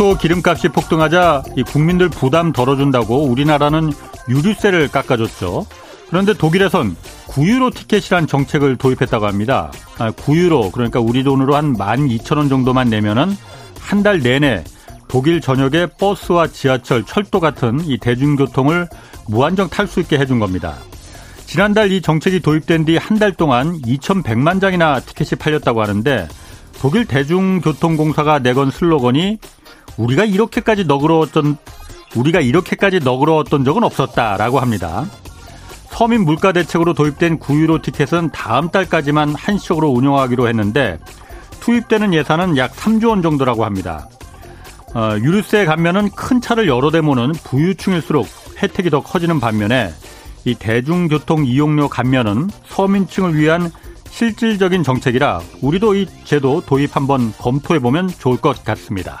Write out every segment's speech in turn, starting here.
주유소 기름값이 폭등하자 이 국민들 부담 덜어준다고 우리나라는 유류세를 깎아줬죠. 그런데 독일에선 9유로 티켓이란 정책을 도입했다고 합니다. 아, 9유로 그러니까 우리 돈으로 한 12,000원 정도만 내면은 한 달 내내 독일 전역의 버스와 지하철, 철도 같은 이 대중교통을 무한정 탈 수 있게 해준 겁니다. 지난달 이 정책이 도입된 뒤 한 달 동안 2,100만 장이나 티켓이 팔렸다고 하는데 독일 대중교통공사가 내건 슬로건이 우리가 이렇게까지 너그러웠던 우리가 이렇게까지 너그러웠던 적은 없었다라고 합니다. 서민 물가 대책으로 도입된 9유로 티켓은 다음 달까지만 한시적으로 운영하기로 했는데 투입되는 예산은 약 3조 원 정도라고 합니다. 어, 유류세 감면은 큰 차를 여러 대 모는 부유층일수록 혜택이 더 커지는 반면에 이 대중교통 이용료 감면은 서민층을 위한 실질적인 정책이라 우리도 이 제도 도입 한번 검토해 보면 좋을 것 같습니다.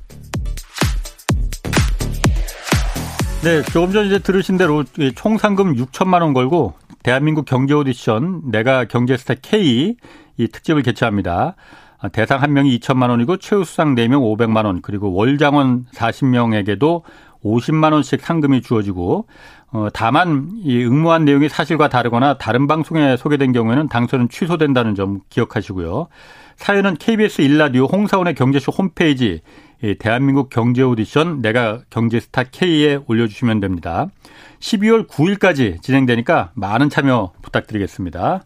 네, 조금 전 이제 들으신 대로 총 상금 6천만 원 걸고 대한민국 경제 오디션 내가 경제스타 K 이 특집을 개최합니다. 대상 한 명이 2천만 원이고 최우 수상 4명 500만 원 그리고 월장원 40명에게도 50만 원씩 상금이 주어지고 어, 다만 이 응모한 내용이 사실과 다르거나 다른 방송에 소개된 경우에는 당선은 취소된다는 점 기억하시고요. 사연은 KBS 일라디오 홍사원의 경제쇼 홈페이지 이 대한민국 경제 오디션 내가 경제스타 K에 올려주시면 됩니다. 12월 9일까지 진행되니까 많은 참여 부탁드리겠습니다.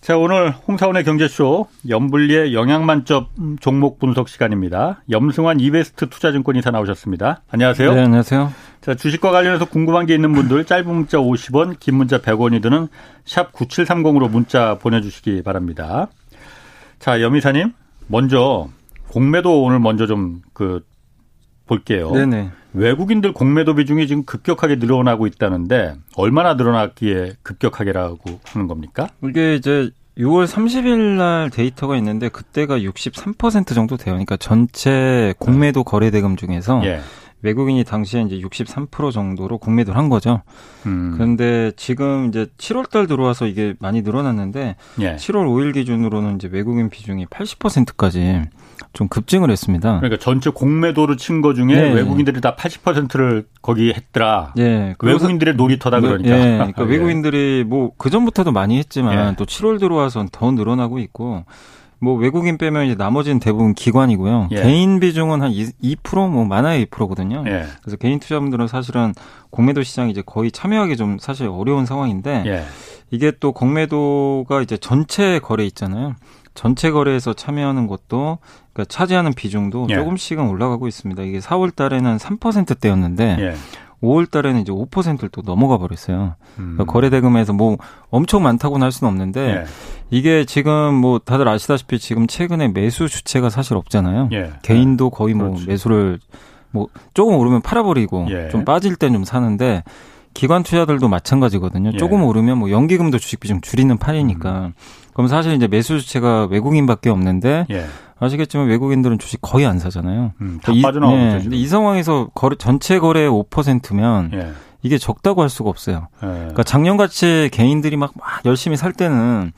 자, 오늘 홍사원의 경제쇼 염불리의 영양만점 종목 분석 시간입니다. 염승환 이베스트 투자증권 이사 나오셨습니다. 안녕하세요. 네, 안녕하세요. 자, 주식과 관련해서 궁금한 게 있는 분들 짧은 문자 50원, 긴 문자 100원이 드는 샵 9730으로 문자 보내주시기 바랍니다. 자, 염 이사님, 먼저 공매도 오늘 먼저 좀그 볼게요. 네네. 외국인들 공매도 비중이 지금 급격하게 늘어나고 있다는데 얼마나 늘어났기에 급격하게라고 하는 겁니까? 이게 이제 6월 30일 날 데이터가 있는데 그때가 63% 정도 돼요. 그러니까 전체 공매도 거래 대금 중에서 예. 외국인이 당시에 이제 63% 정도로 공매도를 한 거죠. 음. 그런데 지금 이제 7월 달 들어와서 이게 많이 늘어났는데 예. 7월 5일 기준으로는 이제 외국인 비중이 80%까지 좀 급증을 했습니다. 그러니까 전체 공매도를 친 거 중에 네. 외국인들이 다 80%를 거기 했더라. 네. 외국인들의 놀이터다 네, 그러니까. 네. 그러니까 예. 외국인들이 뭐 그 전부터도 많이 했지만 예. 또 7월 들어와서 더 늘어나고 있고 뭐 외국인 빼면 이제 나머지는 대부분 기관이고요. 예. 개인 비중은 한 2%, 뭐 많아야 2%거든요. 예. 그래서 개인 투자분들은 사실은 공매도 시장이 이제 거의 참여하기 좀 사실 어려운 상황인데 예. 이게 또 공매도가 이제 전체 거래 있잖아요. 전체 거래에서 참여하는 것도 그러니까 차지하는 비중도 예. 조금씩은 올라가고 있습니다. 이게 4월 달에는 3%대였는데 예. 5월 달에는 이제 5%를 또 넘어가 버렸어요. 음. 그러니까 거래 대금에서 뭐 엄청 많다고는 할 수는 없는데 예. 이게 지금 뭐 다들 아시다시피 지금 최근에 매수 주체가 사실 없잖아요. 예. 개인도 거의 뭐 그렇지. 매수를 뭐 조금 오르면 팔아버리고 예. 좀 빠질 땐 좀 사는데 기관 투자들도 마찬가지거든요. 예. 조금 오르면 뭐 연기금도 주식 비중 줄이는 판이니까. 음. 그럼 사실 이제 매수 주체가 외국인밖에 없는데 예. 아시겠지만 외국인들은 주식 거의 안 사잖아요. 음, 다 빠져나오고 네, 근데 이 상황에서 거래, 전체 거래 5%면 예. 이게 적다고 할 수가 없어요. 예. 그러니까 작년같이 개인들이 막, 막 열심히 살 때는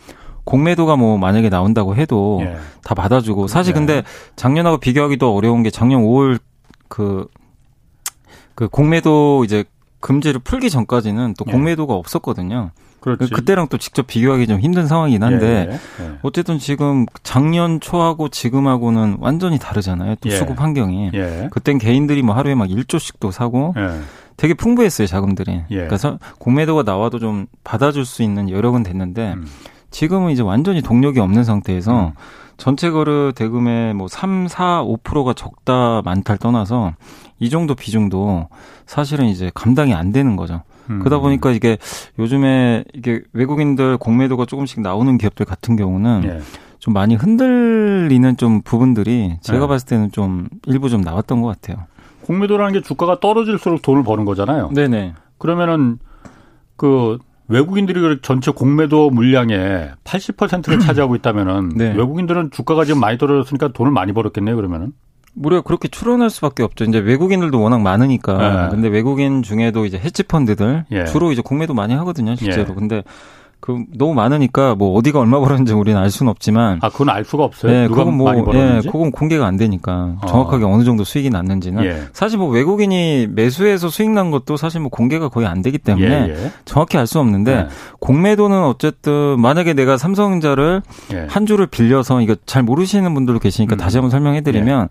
공매도가 뭐 만약에 나온다고 해도 예. 다 받아주고 사실 예. 근데 작년하고 비교하기도 어려운 게 작년 5월 그, 그 공매도 이제 금지를 풀기 전까지는 또 예. 공매도가 없었거든요. 그렇지. 그때랑 또 직접 비교하기 좀 힘든 상황이긴 한데 예, 예. 어쨌든 지금 작년 초하고 지금하고는 완전히 다르잖아요. 또 예. 수급 환경이. 예. 그땐 개인들이 뭐 하루에 막 1조씩도 사고 예. 되게 풍부했어요 자금들이. 예. 그래서 공매도가 나와도 좀 받아줄 수 있는 여력은 됐는데 음. 지금은 이제 완전히 동력이 없는 상태에서 음. 전체 거래 대금의 뭐 3, 4, 5%가 적다 많다를 떠나서 이 정도 비중도 사실은 이제 감당이 안 되는 거죠. 음. 그러다 보니까 이게 요즘에 이게 외국인들 공매도가 조금씩 나오는 기업들 같은 경우는 예. 좀 많이 흔들리는 좀 부분들이 제가 네. 봤을 때는 좀 일부 좀 나왔던 것 같아요. 공매도라는 게 주가가 떨어질수록 돈을 버는 거잖아요. 네네. 그러면은 그 외국인들이 그 전체 공매도 물량의 80%를 차지하고 있다면은 네. 외국인들은 주가가 지금 많이 떨어졌으니까 돈을 많이 벌었겠네요. 그러면은. 무려 그렇게 추론할 수밖에 없죠. 이제 외국인들도 워낙 많으니까. 네. 근데 외국인 중에도 이제 헤지 펀드들 예. 주로 이제 공매도 많이 하거든요, 실제로. 예. 근데 그 너무 많으니까 뭐 어디가 얼마 벌었는지 우리는 알 수는 없지만 아 그건 알 수가 없어요. 네, 그건 뭐 예, 그건 공개가 안 되니까 어. 정확하게 어. 느 정도 수익이 났는지는 예. 사실 뭐 외국인이 매수해서 수익 난 것도 사실 뭐 공개가 거의 안 되기 때문에 예, 예. 정확히 알 수 없는데 예. 공매도는 어쨌든 만약에 내가 삼성전자를 예. 한 주를 빌려서 이거 잘 모르시는 분들도 계시니까 음. 다시 한번 설명해 드리면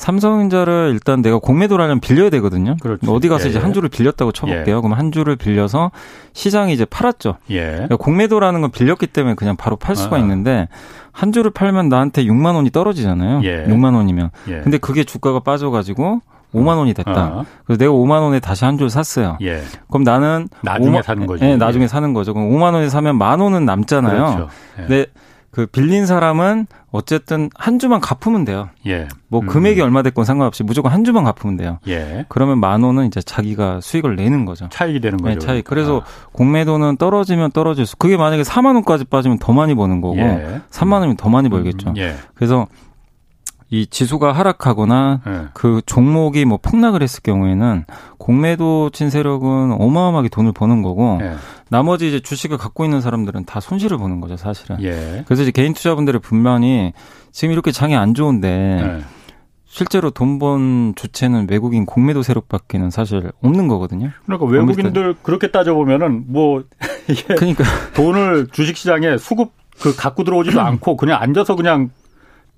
삼성전자를 일단 내가 공매도라면 빌려야 되거든요. 그렇죠. 어디 가서 예, 이제 한 주를 빌렸다고 쳐볼게요. 예. 그럼 한 주를 빌려서 시장이 이제 팔았죠. 예. 그러니까 공매도라는 건 빌렸기 때문에 그냥 바로 팔 수가 아. 있는데 한 주를 팔면 나한테 6만 원이 떨어지잖아요. 예. 6만 원이면. 예. 근데 그게 주가가 빠져가지고 5만 원이 됐다. 아. 그래서 내가 5만 원에 다시 한 주를 샀어요. 예. 그럼 나는 나중에 5만, 사는 거죠. 네, 나중에 사는 거죠. 그럼 5만 원에 사면 만 원은 남잖아요. 그렇죠. 예. 근데 그 빌린 사람은 어쨌든 한 주만 갚으면 돼요. 예. 뭐 음. 금액이 얼마 됐건 상관없이 무조건 한 주만 갚으면 돼요. 예. 그러면 만 원은 이제 자기가 수익을 내는 거죠. 차익이 되는 거죠. 네, 차익. 그래서 아. 공매도는 떨어지면 떨어질 수. 그게 만약에 4만 원까지 빠지면 더 많이 버는 거고 예. 3만 원이면 더 많이 벌겠죠. 음. 예. 그래서 이 지수가 하락하거나 네. 그 종목이 뭐 폭락을 했을 경우에는 공매도 친 세력은 어마어마하게 돈을 버는 거고 네. 나머지 이제 주식을 갖고 있는 사람들은 다 손실을 보는 거죠 사실은. 예. 그래서 이제 개인 투자분들의 불만이 지금 이렇게 장이 안 좋은데 네. 실제로 돈 번 주체는 외국인 공매도 세력밖에는 사실 없는 거거든요. 그러니까 외국인들 그렇게 따져 보면은 뭐 이게 그러니까 돈을 주식 시장에 수급 그 갖고 들어오지도 않고 그냥 앉아서 그냥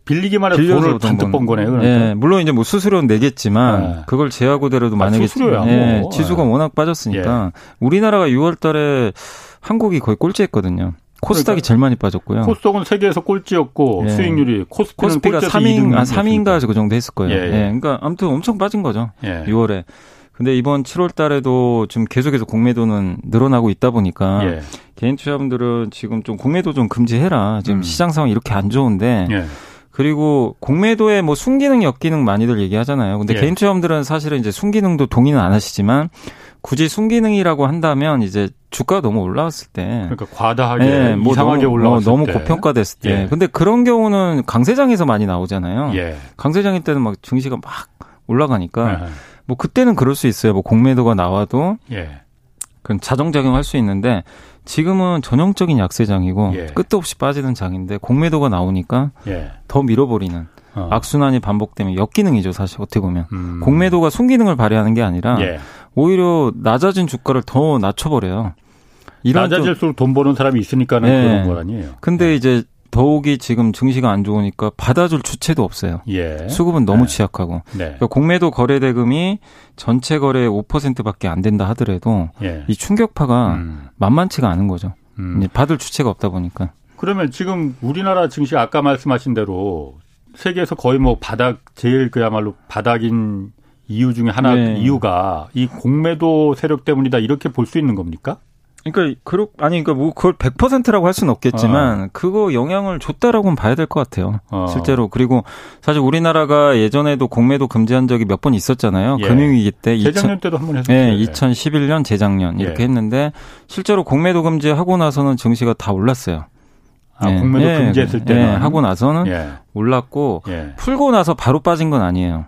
빌리기만 해서 돈을 잔뜩 번 거네요. 그러니까. 예, 물론 이제 뭐 수수료는 내겠지만 네. 그걸 제하고더라도 아, 만약에 아, 수수료야, 예, 뭐. 지수가 예. 워낙 빠졌으니까 예. 우리나라가 6월달에 한국이 거의 꼴찌했거든요. 코스닥이 그러니까 제일 많이 빠졌고요. 코스닥은 세계에서 꼴찌였고 예. 수익률이 코스피는 코스피가 3위, 아, 3위인가 그 정도 했을 거예요. 예, 예. 예, 그러니까 아무튼 엄청 빠진 거죠. 6월에. 근데 이번 7월 달에도 지금 계속해서 공매도는 늘어나고 있다 보니까 예. 개인 투자분들은 지금 좀 공매도 좀 금지해라. 지금 음. 시장 상황이 이렇게 안 좋은데 예. 그리고 공매도에 뭐 순기능, 역기능 많이들 얘기하잖아요. 근데 예. 개인 투자자들은 사실은 이제 순기능도 동의는 안 하시지만 굳이 순기능이라고 한다면 이제 주가가 너무 올라왔을 때 그러니까 과다하게 예, 뭐 이상하게 너무, 올라왔을 어, 너무 때. 고평가됐을 때 예. 근데 그런 경우는 강세장에서 많이 나오잖아요. 예. 강세장일 때는 막 증시가 막 올라가니까 예. 뭐 그때는 그럴 수 있어요. 뭐 공매도가 나와도 예. 그건 자정작용할 수 있는데 지금은 전형적인 약세장이고 예. 끝도 없이 빠지는 장인데 공매도가 나오니까 예. 더 밀어버리는 어. 악순환이 반복되면 역기능이죠 사실 어떻게 보면 음. 공매도가 순기능을 발휘하는 게 아니라 예. 오히려 낮아진 주가를 더 낮춰버려요. 낮아질수록 돈 버는 사람이 있으니까는 네. 그런 거 아니에요. 근데 네. 이제 더욱이 지금 증시가 안 좋으니까 받아줄 주체도 없어요. 예. 수급은 너무 네. 취약하고. 네. 그러니까 공매도 거래 대금이 전체 거래의 5%밖에 안 된다 하더라도 예. 이 충격파가 음. 만만치가 않은 거죠. 음. 받을 주체가 없다 보니까. 그러면 지금 우리나라 증시 아까 말씀하신 대로 세계에서 거의 뭐 바닥 제일 그야말로 바닥인 이유 중에 하나 네. 이유가 이 공매도 세력 때문이다 이렇게 볼 수 있는 겁니까? 그러니까 그렇 아니 그러니까 뭐 그걸 100%라고 할 수는 없겠지만 어. 그거 영향을 줬다라고는 봐야 될 것 같아요. 어. 실제로 그리고 사실 우리나라가 예전에도 공매도 금지한 적이 몇 번 있었잖아요. 예. 금융위기 때 재작년 2000, 때도 한 번 했었죠. 네, 2011년 재작년 이렇게 예. 했는데 실제로 공매도 금지하고 나서는 증시가 다 올랐어요. 아, 네. 공매도 예. 금지했을 때 네. 하고 나서는 예. 올랐고 예. 풀고 나서 바로 빠진 건 아니에요.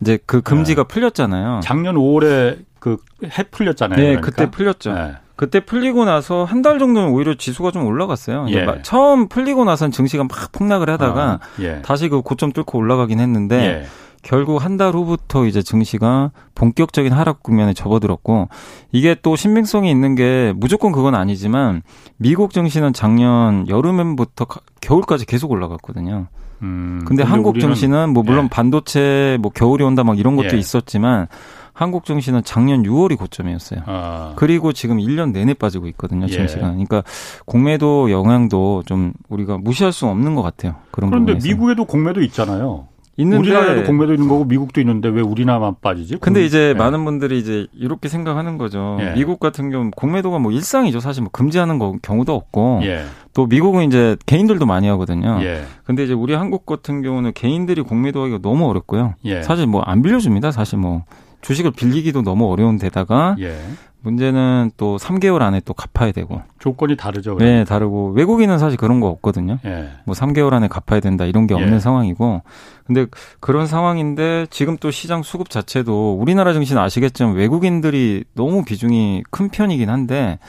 이제 그 금지가 풀렸잖아요. 작년 5월에 그 해 풀렸잖아요. 네, 그러니까. 그때 풀렸죠. 그때 풀리고 나서 한 달 정도는 오히려 지수가 좀 올라갔어요. 예. 처음 풀리고 나선 증시가 막 폭락을 하다가 아, 예. 다시 그 고점 뚫고 올라가긴 했는데 예. 결국 한 달 후부터 이제 증시가 본격적인 하락 국면에 접어들었고 이게 또 신빙성이 있는 게 무조건 그건 아니지만 미국 증시는 작년 여름부터 겨울까지 계속 올라갔거든요. 음, 근데, 근데 한국 증시는 뭐 물론 예. 반도체 뭐 겨울이 온다 막 이런 것도 예. 있었지만 한국 증시는 작년 6월이 고점이었어요. 아. 그리고 지금 1년 내내 빠지고 있거든요, 증시가. 예. 그러니까 공매도 영향도 좀 우리가 무시할 수 없는 것 같아요. 그런 그런데 부분에서. 미국에도 공매도 있잖아요. 있는데 우리나라에도 공매도 있는 거고 미국도 있는데 왜 우리나라만 빠지지? 근데 이제 네. 많은 분들이 이제 이렇게 생각하는 거죠. 예. 미국 같은 경우 공매도가 뭐 일상이죠. 사실 뭐 금지하는 거, 경우도 없고 예. 또 미국은 이제 개인들도 많이 하거든요. 예. 근데 이제 우리 한국 같은 경우는 개인들이 공매도하기가 너무 어렵고요. 예. 사실 뭐 안 빌려줍니다. 사실 뭐 주식을 빌리기도 너무 어려운 데다가 예. 문제는 또 3개월 안에 또 갚아야 되고 조건이 다르죠. 그럼. 네, 다르고 외국인은 사실 그런 거 없거든요. 예. 뭐 3개월 안에 갚아야 된다 이런 게 없는 예. 상황이고 근데 그런 상황인데 지금 또 시장 수급 자체도 우리나라 증시는 아시겠지만 외국인들이 너무 비중이 큰 편이긴 한데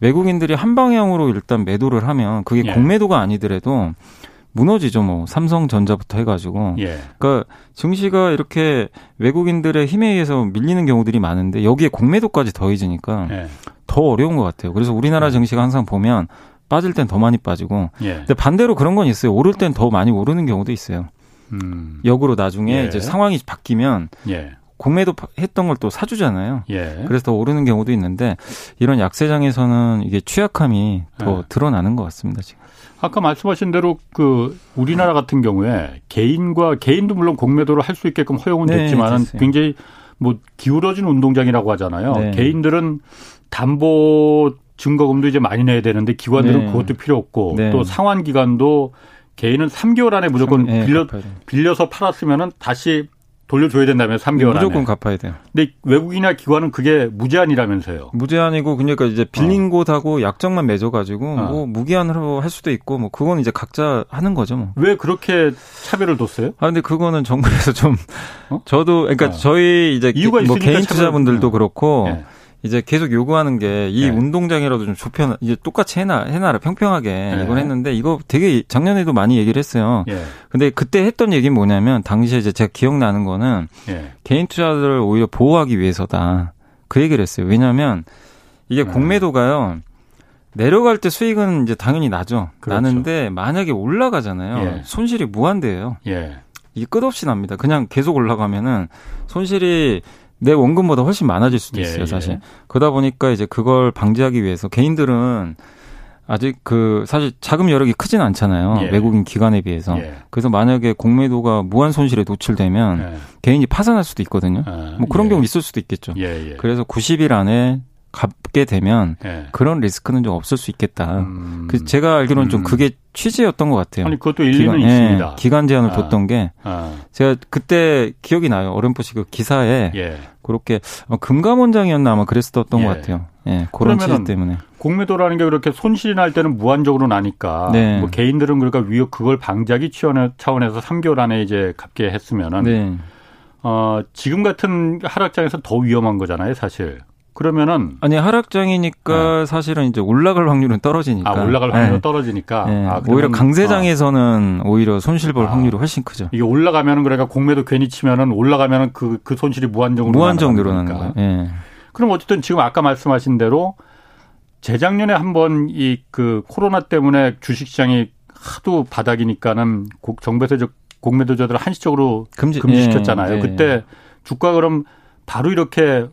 외국인들이 한 방향으로 일단 매도를 하면 그게 예. 공매도가 아니더라도 무너지죠, 뭐. 삼성전자부터 해가지고. 예. 그러니까 증시가 이렇게 외국인들의 힘에 의해서 밀리는 경우들이 많은데 여기에 공매도까지 더해지니까 예. 더 어려운 것 같아요. 그래서 우리나라 예. 증시가 항상 보면 빠질 땐 더 많이 빠지고. 예. 근데 반대로 그런 건 있어요. 오를 땐 더 많이 오르는 경우도 있어요. 음. 역으로 나중에 예. 이제 상황이 바뀌면 예. 공매도 했던 걸 또 사주잖아요. 예. 그래서 더 오르는 경우도 있는데 이런 약세장에서는 이게 취약함이 더 예. 드러나는 것 같습니다 지금. 아까 말씀하신 대로 그 우리나라 같은 경우에 개인과 개인도 물론 공매도를 할 수 있게끔 허용은 네, 됐지만은 됐 굉장히 뭐 기울어진 운동장이라고 하잖아요. 네. 개인들은 담보 증거금도 이제 많이 내야 되는데 기관들은 네. 그것도 필요 없고 네. 또 상환 기간도 개인은 3개월 안에 무조건 3, 빌려 빌려서 팔았으면은 다시 돌려줘야 된다면 3개월 무조건 안에. 갚아야 돼요. 근데 외국이나 기관은 그게 무제한이라면서요. 무제한이고 그러니까 이제 빌린 어. 곳하고 약정만 맺어 가지고 어. 뭐 무기한으로 할 수도 있고 뭐 그건 이제 각자 하는 거죠 뭐. 왜 그렇게 차별을 뒀어요? 아 근데 그거는 정부에서 좀 어? 저도 그러니까 어. 저희 이제 이유가 뭐 개인 투자분들도 그렇고. 네. 이제 계속 요구하는 게이 네. 운동장이라도 좀 좁혀 이제 똑같이 해놔 해놔라 평평하게 네. 이걸 했는데 이거 되게 작년에도 많이 얘기를 했어요. 네. 근데 그때 했던 얘기는 뭐냐면 당시에 이제 제가 기억나는 거는 예. 개인 투자들을 오히려 보호하기 위해서다 그 얘기를 했어요. 왜냐하면 이게 네. 공매도가요. 내려갈 때 수익은 이제 당연히 나죠. 그렇죠. 나는데 만약에 올라가잖아요. 예. 손실이 무한대예요. 예. 이게 끝없이 납니다. 그냥 계속 올라가면은 손실이 내 원금보다 훨씬 많아질 수도 예, 있어요, 예. 사실. 예. 그러다 보니까 이제 그걸 방지하기 위해서 개인들은 아직 그 사실 자금 여력이 크진 않잖아요. 예. 외국인 기관에 비해서. 예. 그래서 만약에 공매도가 무한 손실에 노출되면 예. 개인이 파산할 수도 있거든요. 아, 뭐 그런 경우 있을 수도 있겠죠. 그래서 90일 안에 갚게 되면 네. 그런 리스크는 좀 없을 수 있겠다. 음. 그 제가 알기로는 음. 좀 그게 취지였던 것 같아요. 아니 그것도 일리는 기간, 있습니다. 예, 기간 제한을 아. 뒀던 게 아. 제가 그때 기억이 나요. 어렴풋이 그 기사에 예. 그렇게 금감원장이었나 아마 그랬었던 예. 것 같아요. 예, 그런 취지 때문에. 공매도라는 게 그렇게 손실이 날 때는 무한적으로 나니까 네. 뭐 개인들은 그러니까 위협 그걸 방지하기 차원에서 3개월 안에 이제 갚게 했으면은 네. 어, 지금 같은 하락장에서 더 위험한 거잖아요, 사실. 그러면은 아니 하락장이니까 네. 사실은 이제 올라갈 확률은 떨어지니까 아 올라갈 확률은 네. 떨어지니까 네. 아, 오히려 강세장에서는 어. 오히려 손실 볼 아. 확률이 훨씬 크죠. 이게 올라가면은 그러니까 공매도 괜히 치면은 올라가면은 그그 그 손실이 무한정으로 무한정 늘어나는 거예요. 예. 그럼 어쨌든 지금 아까 말씀하신 대로 재작년에 한번 이 그 코로나 때문에 주식시장이 하도 바닥이니까는 정부에서 공매도자들을 한시적으로 금지, 금지시켰잖아요. 예. 그때 주가 그럼 바로 이렇게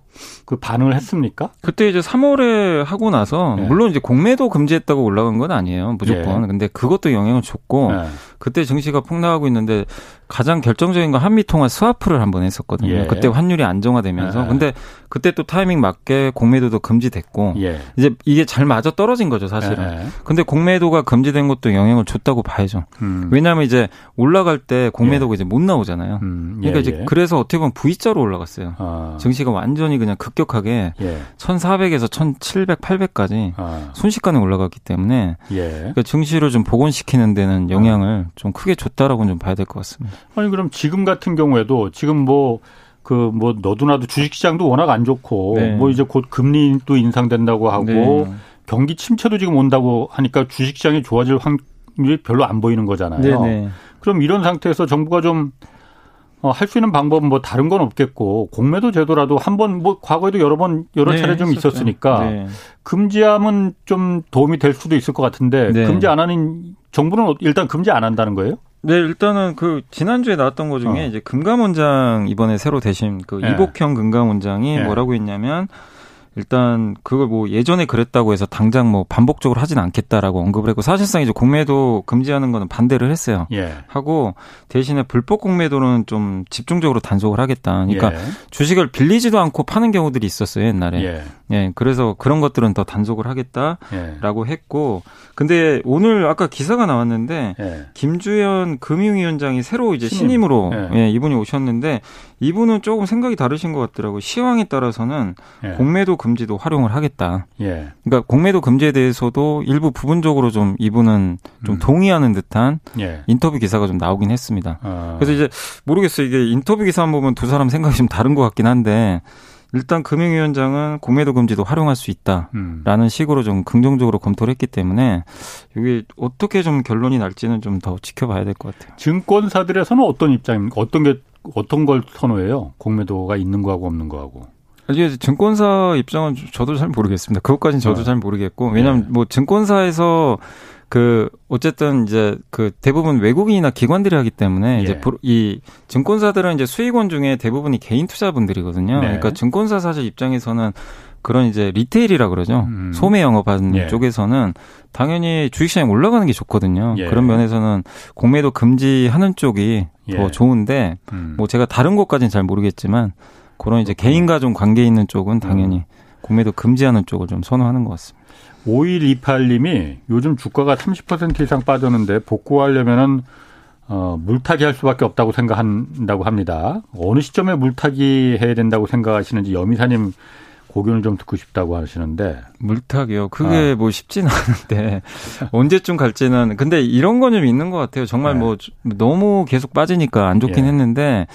그 반응을 했습니까? 그때 이제 3월에 하고 나서 네. 물론 이제 공매도 금지했다고 올라간 건 아니에요 무조건. 네. 근데 그것도 영향을 줬고 네. 그때 증시가 폭락하고 있는데 가장 결정적인 건 한미 통화 스와프를 한번 했었거든요. 예. 그때 환율이 안정화되면서. 예. 근데 그때 또 타이밍 맞게 공매도도 금지됐고 예. 이제 이게 잘 맞아 떨어진 거죠, 사실은. 예. 근데 공매도가 금지된 것도 영향을 줬다고 봐야죠. 음. 왜냐하면 이제 올라갈 때 공매도가 예. 이제 못 나오잖아요. 음. 그러니까 이제 예, 그래서 어떻게 보면 V자로 올라갔어요. 아. 증시가 완전히 그냥 급격하게 1,400에서 1,700, 800까지 아. 순식간에 올라갔기 때문에 그러니까 증시를 좀 복원시키는 데는 영향을 좀 크게 줬다라고는 좀 봐야 될 것 같습니다. 아니 그럼 지금 같은 경우에도 지금 뭐 그뭐 너도나도 주식시장도 워낙 안 좋고 네. 뭐 이제 곧 금리도 인상된다고 하고 네. 경기 침체도 지금 온다고 하니까 주식시장이 좋아질 확률이 별로 안 보이는 거잖아요. 네, 네. 그럼 이런 상태에서 정부가 좀 어, 할 수 있는 방법은 뭐 다른 건 없겠고 공매도 제도라도 한 번 뭐 과거에도 여러 번 여러 네, 차례 좀 있었죠. 있었으니까 네. 금지하면 좀 도움이 될 수도 있을 것 같은데 네. 금지 안 하는 정부는 일단 금지 안 한다는 거예요? 네, 일단은 그 지난주에 나왔던 것 중에 어. 이제 금감원장 이번에 새로 되신 그 네. 이복형 금감원장이 네. 뭐라고 했냐면 일단 그걸 뭐 예전에 그랬다고 해서 당장 뭐 반복적으로 하진 않겠다라고 언급을 했고 사실상 이제 공매도 금지하는 거는 반대를 했어요. 예. 하고 대신에 불법 공매도는 좀 집중적으로 단속을 하겠다. 그러니까 예. 주식을 빌리지도 않고 파는 경우들이 있었어요 옛날에. 예. 예. 그래서 그런 것들은 더 단속을 하겠다라고 예. 했고 근데 오늘 아까 기사가 나왔는데 예. 김주현 금융위원장이 새로 이제 신임. 신임으로 예. 예, 이분이 오셨는데 이분은 조금 생각이 다르신 것 같더라고요. 시황에 따라서는 예. 공매도 금지도 활용을 하겠다. 예. 그러니까 공매도 금지에 대해서도 일부 부분적으로 좀 이분은 좀 음. 동의하는 듯한 예. 인터뷰 기사가 좀 나오긴 했습니다. 아. 그래서 이제 모르겠어요. 이게 인터뷰 기사만 보면 두 사람 생각이 좀 다른 것 같긴 한데 일단 금융위원장은 공매도 금지도 활용할 수 있다라는 음. 식으로 좀 긍정적으로 검토를 했기 때문에 이게 어떻게 좀 결론이 날지는 좀 더 지켜봐야 될 것 같아요. 증권사들에서는 어떤 입장입니까? 어떤 게 어떤 걸 선호해요? 공매도가 있는 거하고 없는 거하고. 이게 증권사 입장은 저도 잘 모르겠습니다. 그것까지는 저도 네. 잘 모르겠고 왜냐하면 네. 뭐 증권사에서 그 어쨌든 이제 그 대부분 외국인이나 기관들이 하기 때문에 예. 이제 이 증권사들은 이제 수익원 중에 대부분이 개인 투자분들이거든요. 네. 그러니까 증권사 사실 입장에서는 그런 이제 리테일이라 그러죠. 음. 소매 영업하는 예. 쪽에서는 당연히 주식시장이 올라가는 게 좋거든요. 예. 그런 면에서는 공매도 금지하는 쪽이 예. 더 좋은데 음. 뭐 제가 다른 곳까지는 잘 모르겠지만 그런 이제 개인과 좀 관계 있는 쪽은 당연히 음. 공매도 금지하는 쪽을 좀 선호하는 것 같습니다. 5128님이 요즘 주가가 30% 이상 빠졌는데 복구하려면은 어, 물타기 할 수밖에 없다고 생각한다고 합니다. 어느 시점에 물타기 해야 된다고 생각하시는지 여미사님 고견을 좀 듣고 싶다고 하시는데 물타기요. 그게 아. 뭐 쉽지는 않은데 언제쯤 갈지는 근데 이런 건 좀 있는 것 같아요. 정말 네. 뭐 너무 계속 빠지니까 안 좋긴 예. 했는데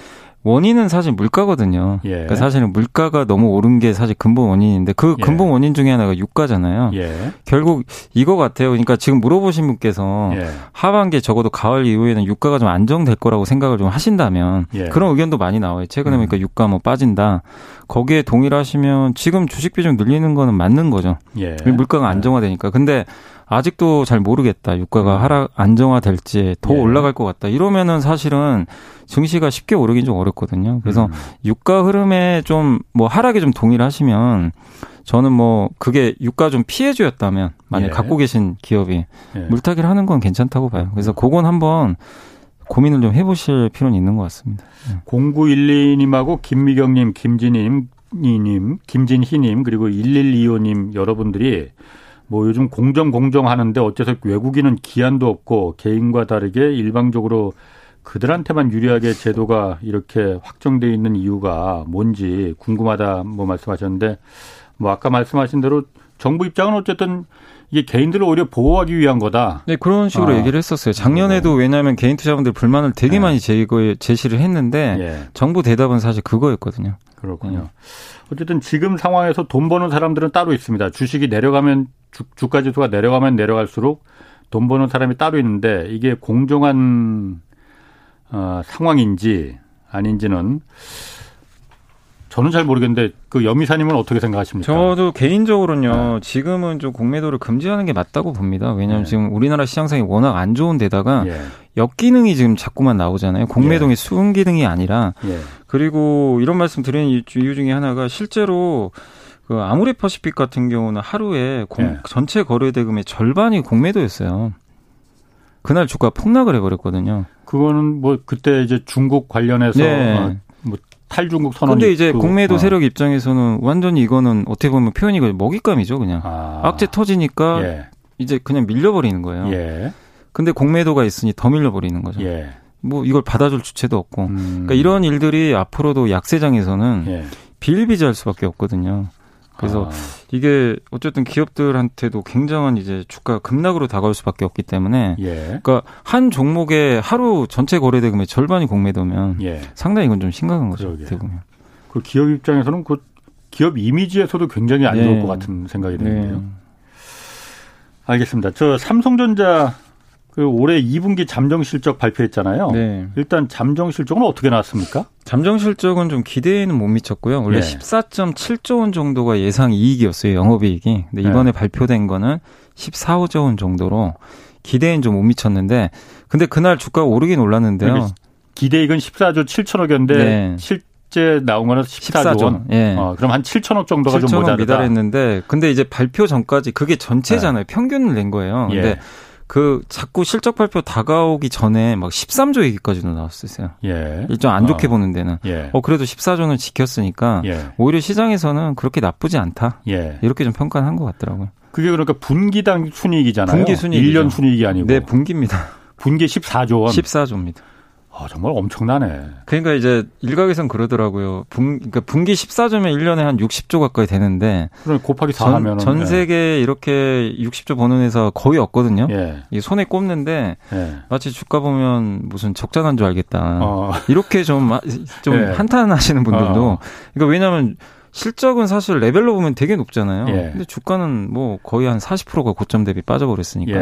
원인은 사실 물가거든요. 예. 그러니까 사실은 물가가 너무 오른 게 사실 근본 원인인데 그 예. 근본 예. 원인 중에 하나가 유가잖아요. 예. 결국 이거 같아요. 그러니까 지금 물어보신 분께서 예. 하반기에 적어도 가을 이후에는 유가가 좀 안정될 거라고 생각을 좀 하신다면 예. 그런 의견도 많이 나와요. 최근에 보니까 음. 유가 뭐 빠진다. 거기에 동의를 하시면 지금 주식 비중 늘리는 거는 맞는 거죠. 물가가 안정화되니까. 근데 아직도 잘 모르겠다. 유가가 음. 하락 안정화될지 더 예. 올라갈 것 같다. 이러면은 사실은 증시가 쉽게 오르긴 좀 어렵거든요. 그래서 음. 유가 흐름에 좀 뭐 하락에 좀 동의를 하시면 저는 뭐 그게 유가 좀 피해주였다면 만약 예. 갖고 계신 기업이 예. 물타기를 하는 건 괜찮다고 봐요. 그래서 음. 그건 한번 고민을 좀 해보실 필요는 있는 것 같습니다. 0912님하고 김미경님, 김진희님, 김진희님, 그리고 1125님 여러분들이 뭐 요즘 공정 공정 하는데 어째서 외국인은 기한도 없고 개인과 다르게 일방적으로 그들한테만 유리하게 제도가 이렇게 확정돼 있는 이유가 뭔지 궁금하다 뭐 말씀하셨는데 뭐 아까 말씀하신 대로 정부 입장은 어쨌든 이게 개인들을 오히려 보호하기 위한 거다. 네, 그런 식으로 아. 얘기를 했었어요. 작년에도 네. 왜냐하면 개인 투자분들 불만을 되게 네. 많이 제거 제시를 했는데 네. 정부 대답은 사실 그거였거든요. 그렇군요. 네. 어쨌든 지금 상황에서 돈 버는 사람들은 따로 있습니다. 주식이 내려가면 주, 주가 지수가 내려가면 내려갈수록 돈 버는 사람이 따로 있는데 이게 공정한 어, 상황인지 아닌지는 저는 잘 모르겠는데 그 여미사님은 어떻게 생각하십니까? 저도 개인적으로는요. 네. 지금은 좀 공매도를 금지하는 게 맞다고 봅니다. 왜냐하면 네. 지금 우리나라 시장상이 워낙 안 좋은 데다가 예. 역기능이 지금 자꾸만 나오잖아요. 공매동의 예. 수은 기능이 아니라 예. 그리고 이런 말씀 드리는 이유 중에 하나가 실제로 그 아무리 퍼시픽 같은 경우는 하루에 공, 예. 전체 거래 대금의 절반이 공매도였어요. 그날 주가 폭락을 해버렸거든요. 그거는 뭐 그때 이제 중국 관련해서 네. 탈중국 선언. 근데 이제 공매도 어. 세력 입장에서는 완전히 이거는 어떻게 보면 표현이 먹잇감이죠, 그냥. 아. 악재 터지니까 예. 이제 그냥 밀려버리는 거예요. 예. 근데 공매도가 있으니 더 밀려버리는 거죠. 예. 뭐 이걸 받아줄 주체도 없고. 음. 그러니까 이런 일들이 앞으로도 약세장에서는 예. 비일비재할 수밖에 없거든요. 그래서 아. 이게 어쨌든 기업들한테도 굉장한 이제 주가 급락으로 다가올 수밖에 없기 때문에 예. 그러니까 한 종목의 하루 전체 거래 대금의 절반이 공매도면 예. 상당히 이건 좀 심각한 거죠. 보면. 그 기업 입장에서는 그 기업 이미지에서도 굉장히 안 좋을 네. 것 같은 생각이 드는데요. 네. 알겠습니다. 저 삼성전자 그 올해 2분기 잠정 실적 발표했잖아요. 네. 일단 잠정 실적은 어떻게 나왔습니까? 잠정 실적은 좀 기대에는 못 미쳤고요. 원래 네. 14.7조 원 정도가 예상 이익이었어요. 영업이익이. 근데 이번에 네. 발표된 거는 14조 원 정도로 기대엔 좀 못 미쳤는데 근데 그날 주가가 오르긴 올랐는데요. 기대익은 14조 7천억이었는데 네. 실제 나온 거는 14조. 14조. 예. 어, 그럼 한 7천억 정도가 7천억 좀 모자르다. 미달했는데 근데 이제 발표 전까지 그게 전체잖아요. 네. 평균을 낸 거예요. 근데 예. 그 자꾸 실적 발표 다가오기 전에 막 13조 얘기까지도 나왔었어요. 예. 일정 안 좋게 어. 보는 데는. 예. 어 그래도 14조는 지켰으니까 예. 오히려 시장에서는 그렇게 나쁘지 않다. 예. 이렇게 좀 평가를 한 것 같더라고요. 그게 그러니까 분기당 순이익이잖아요. 분기 순이익. 1년 순이익이 아니고. 네, 분기입니다. 분기 14조 원. 14조입니다. 아, 정말 엄청나네. 그러니까 이제 일각에선 그러더라고요. 분, 그러니까 분기 14조면 1년에 한 60조 가까이 되는데. 그럼 곱하기 4 전, 하면 전 세계에 예. 이렇게 60조 버는 회사 거의 없거든요. 예. 이 손에 꼽는데 예. 마치 주가 보면 무슨 적자 난 줄 알겠다. 어. 이렇게 좀, 좀 예. 한탄하시는 분들도. 어. 그러니까 왜냐하면 실적은 사실 레벨로 보면 되게 높잖아요. 예. 근데 주가는 뭐 거의 한 40%가 고점 대비 빠져버렸으니까.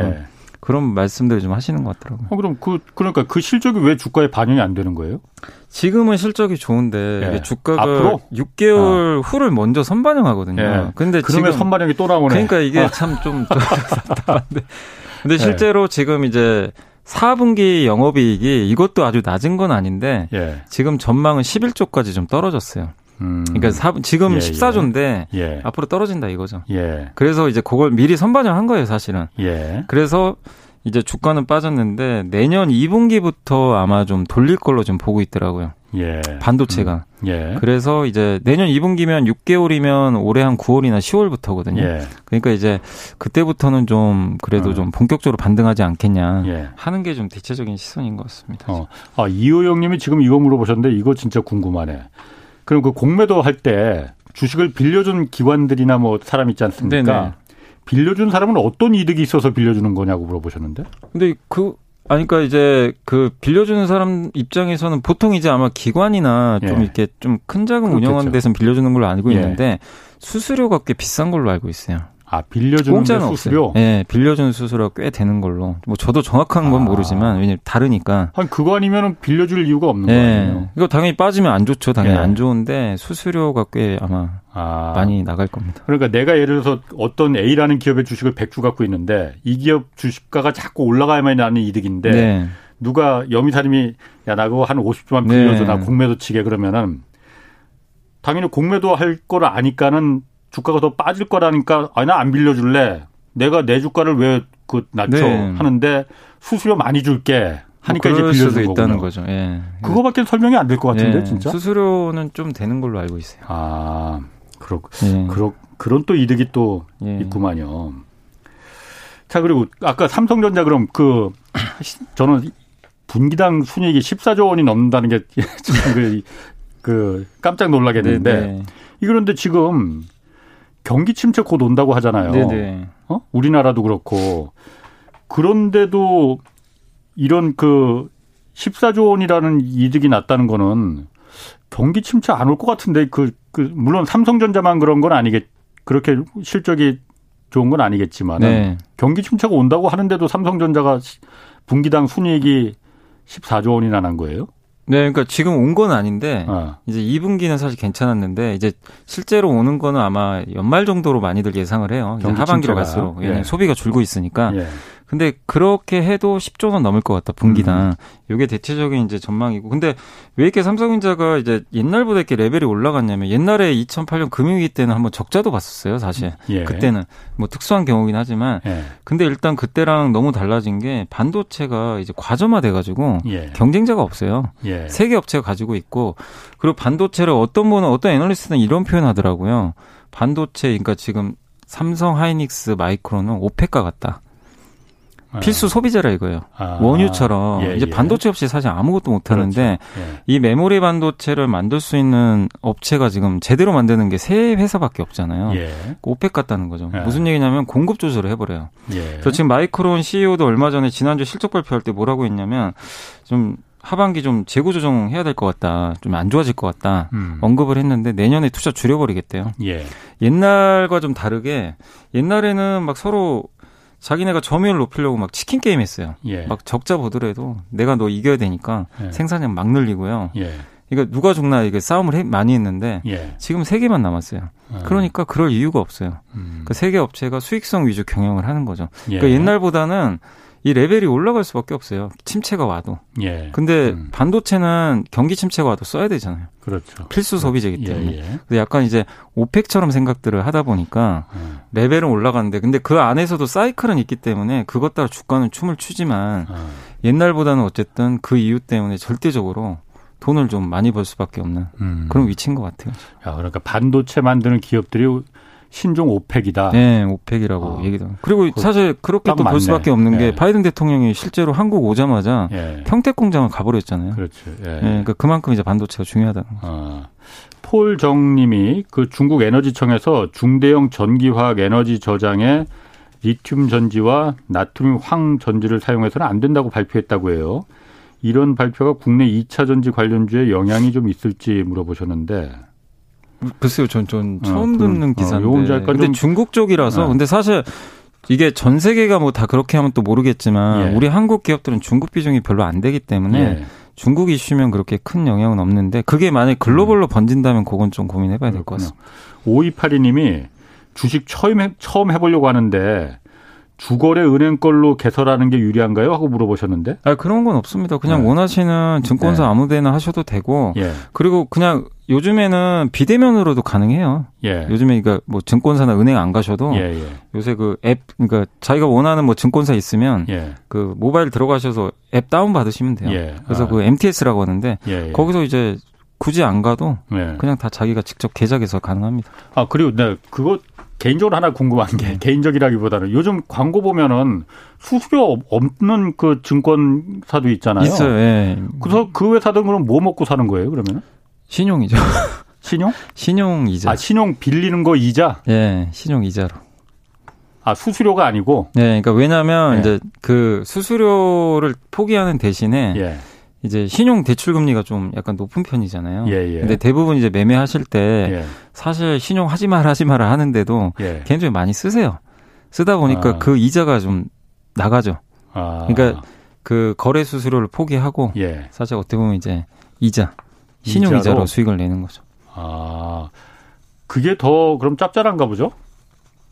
예. 그런 말씀들을 좀 하시는 것 같더라고요. 어, 그럼 그 그러니까 그 실적이 왜 주가에 반영이 안 되는 거예요? 지금은 실적이 좋은데 예. 주가가 앞으로? 6개월 어. 후를 먼저 선반영하거든요. 예. 근데 그러면 지금 선반영이 또 나오네. 그러니까 이게 아. 참좀 답답한데. 근데 예. 실제로 지금 이제 4분기 영업이익이 이것도 아주 낮은 건 아닌데 예. 지금 전망은 11조까지 좀 떨어졌어요. 음. 그러니까 사, 지금 예, 14조인데 예. 예. 앞으로 떨어진다 이거죠. 예. 그래서 이제 그걸 미리 선반영 한 거예요, 사실은. 예. 그래서 이제 주가는 빠졌는데 내년 2분기부터 아마 좀 돌릴 걸로 좀 보고 있더라고요. 예. 반도체가. 음. 예. 그래서 이제 내년 2분기면 6개월이면 올해 한 9월이나 10월부터거든요. 예. 그러니까 이제 그때부터는 좀 그래도 어. 좀 본격적으로 반등하지 않겠냐 예. 하는 게 좀 대체적인 시선인 것 같습니다. 어. 아, 이호영 님이 지금 이거 물어보셨는데 이거 진짜 궁금하네. 그럼 그 공매도 할 때 주식을 빌려준 기관들이나 뭐 사람 있지 않습니까? 네네. 빌려준 사람은 어떤 이득이 있어서 빌려주는 거냐고 물어보셨는데. 근데 그 아니 그러니까 이제 그 빌려주는 사람 입장에서는 보통 이제 아마 기관이나 좀 예. 이렇게 좀 큰 자금 운영하는 데서 빌려주는 걸로 알고 예. 있는데 수수료가 꽤 비싼 걸로 알고 있어요. 아 빌려주는 수수료? 네, 빌려주는 수수료가 꽤 되는 걸로. 뭐 저도 정확한 건 아. 모르지만 왜냐면 다르니까. 한 그거 아니면은 빌려줄 이유가 없는 네. 거예요. 이거 당연히 빠지면 안 좋죠. 당연히 네. 안 좋은데 수수료가 꽤 아마 아. 많이 나갈 겁니다. 그러니까 내가 예를 들어서 어떤 A라는 기업의 주식을 100주 갖고 있는데 이 기업 주식가가 자꾸 올라가야만 나는 이득인데 네. 누가 여미사님이 야 나 그거 한 50주만 빌려줘 나 공매도 치게 그러면은 당연히 공매도 할 거를 아니까는 주가가 더 빠질 거라니까 아니 나 안 빌려줄래. 내가 내 주가를 왜 그 낮춰 네. 하는데 수수료 많이 줄게. 하니까 뭐 이제 빌려줄 수 있다는 거죠. 예. 그거밖에 설명이 안 될 것 같은데 예. 진짜. 수수료는 좀 되는 걸로 알고 있어요. 아, 그렇, 예. 그렇, 그런 또 이득이 또 예. 있구만요. 자 그리고 아까 삼성전자 그럼 그 저는 분기당 순이익이 14조 원이 넘는다는 게 그, 그 깜짝 놀라게 되는데 네, 네. 이그런데 지금 경기 침체 곧 온다고 하잖아요. 네네. 어? 우리나라도 그렇고 그런데도 이런 그 14조 원이라는 이득이 났다는 거는 경기 침체 안 올 것 같은데 그, 그 물론 삼성전자만 그런 건 아니겠 그렇게 실적이 좋은 건 아니겠지만 네. 경기 침체가 온다고 하는데도 삼성전자가 분기당 순이익이 14조 원이나 난 거예요? 네, 그러니까 지금 온 건 아닌데 어. 이제 2분기는 사실 괜찮았는데 이제 실제로 오는 거는 아마 연말 정도로 많이들 예상을 해요. 하반기로 갈수록 예. 소비가 줄고 있으니까. 예. 근데 그렇게 해도 10조 원 넘을 것 같다 분기당. 음. 이게 대체적인 이제 전망이고. 근데 왜 이렇게 삼성전자가 이제 옛날보다 이렇게 레벨이 올라갔냐면 옛날에 2008년 금융위기 때는 한번 적자도 봤었어요, 사실. 예. 그때는 뭐 특수한 경우긴 하지만. 예. 근데 일단 그때랑 너무 달라진 게 반도체가 이제 과점화돼 가지고 예. 경쟁자가 없어요. 예. 세계 업체가 가지고 있고 그리고 반도체를 어떤 분은 어떤 애널리스트는 이런 표현 하더라고요. 반도체 그러니까 지금 삼성 하이닉스 마이크론은 오펙과 같다. 아. 필수 소비재라 이거예요. 아. 원유처럼 예, 이제 예. 반도체 없이 사실 아무것도 못 하는데 그렇죠. 예. 이 메모리 반도체를 만들 수 있는 업체가 지금 제대로 만드는 게 세 회사밖에 없잖아요. 예. 오펙 같다는 거죠. 예. 무슨 얘기냐면 공급 조절을 해버려요. 예. 저 지금 마이크론 CEO도 얼마 전에 지난주 실적 발표할 때 뭐라고 했냐면 좀 하반기 좀 재고 조정해야 될 것 같다. 좀 안 좋아질 것 같다. 음. 언급을 했는데 내년에 투자 줄여버리겠대요. 예. 옛날과 좀 다르게 옛날에는 막 서로 자기네가 점유율 높이려고 막 치킨 게임 했어요. 예. 막 적자 보더라도 내가 너 이겨야 되니까 예. 생산량 막 늘리고요. 예. 이거 누가 죽나 이게 싸움을 해, 많이 했는데 예. 지금 세 개만 남았어요. 아. 그러니까 그럴 이유가 없어요. 음. 그 세계 업체가 수익성 위주 경영을 하는 거죠. 예. 그러니까 옛날보다는 이 레벨이 올라갈 수밖에 없어요. 침체가 와도. 예. 근데 음. 반도체는 경기 침체가 와도 써야 되잖아요. 그렇죠. 필수 소비재이기 예, 때문에. 예, 예. 근데 약간 이제 오펙처럼 생각들을 하다 보니까 음. 레벨은 올라가는데 근데 그 안에서도 사이클은 있기 때문에 그것 따라 주가는 춤을 추지만 음. 옛날보다는 어쨌든 그 이유 때문에 절대적으로 돈을 좀 많이 벌 수밖에 없는 음. 그런 위치인 것 같아요. 야, 그러니까 반도체 만드는 기업들이 신종 오펙이다. 네, 오펙이라고 아. 얘기도. 그리고 사실 그렇게 또 볼 수밖에 없는 게 예. 바이든 대통령이 실제로 한국 오자마자 예. 평택 공장을 가버렸잖아요. 그렇죠. 예. 예 그러니까 그만큼 이제 반도체가 중요하다는 거죠. 아. 폴 정님이 그 중국 에너지청에서 중대형 전기화학 에너지 저장에 리튬 전지와 나트륨 황 전지를 사용해서는 안 된다고 발표했다고 해요. 이런 발표가 국내 2차 전지 관련주에 영향이 좀 있을지 물어보셨는데 글쎄요, 전, 전 어, 처음 어, 듣는 그, 기사인데. 어, 근데 좀... 중국 쪽이라서. 네. 근데 사실 이게 전 세계가 뭐 다 그렇게 하면 또 모르겠지만 예. 우리 한국 기업들은 중국 비중이 별로 안 되기 때문에 예. 중국 이슈면 그렇게 큰 영향은 없는데 그게 만약 글로벌로 음. 번진다면 그건 좀 고민해봐야 될 것 같습니다. 5282님이 주식 처음, 해, 처음 해보려고 하는데 주거래 은행 걸로 개설하는 게 유리한가요? 하고 물어보셨는데. 아 그런 건 없습니다. 그냥 네. 원하시는 증권사 네. 아무데나 하셔도 되고. 예. 그리고 그냥 요즘에는 비대면으로도 가능해요. 예. 요즘에 그러니까 뭐 증권사나 은행 안 가셔도 예, 예. 요새 그 앱 그러니까 자기가 원하는 뭐 증권사 있으면 예. 그 모바일 들어가셔서 앱 다운 받으시면 돼요. 예. 그래서 아. 그 MTS라고 하는데 거기서 이제 굳이 안 가도 그냥 다 자기가 직접 계좌에서 가능합니다. 아 그리고 네 그거 개인적으로 하나 궁금한 게 네. 개인적이라기보다는 요즘 광고 보면은 수수료 없는 그 증권사도 있잖아요. 있어요. 예. 그래서 그 회사들은 그럼 뭐 먹고 사는 거예요? 그러면? 신용이죠. 신용? 신용 이자. 아 신용 빌리는 거 이자? 예, 신용 이자로. 아 수수료가 아니고? 네, 그러니까 왜냐하면 예. 이제 그 수수료를 포기하는 대신에. 예. 이제 신용 대출 금리가 좀 약간 높은 편이잖아요. 예, 예. 근데 대부분 이제 매매하실 때 예. 사실 신용 하지 마라 하지 마라 하는데도 예. 개인적으로 많이 쓰세요. 쓰다 보니까 아. 그 이자가 좀 나가죠. 아. 그러니까 그 거래 수수료를 포기하고 예. 사실 어떻게 보면 이제 이자 신용 이자로? 이자로 수익을 내는 거죠. 아. 그게 더 그럼 짭짤한가 보죠?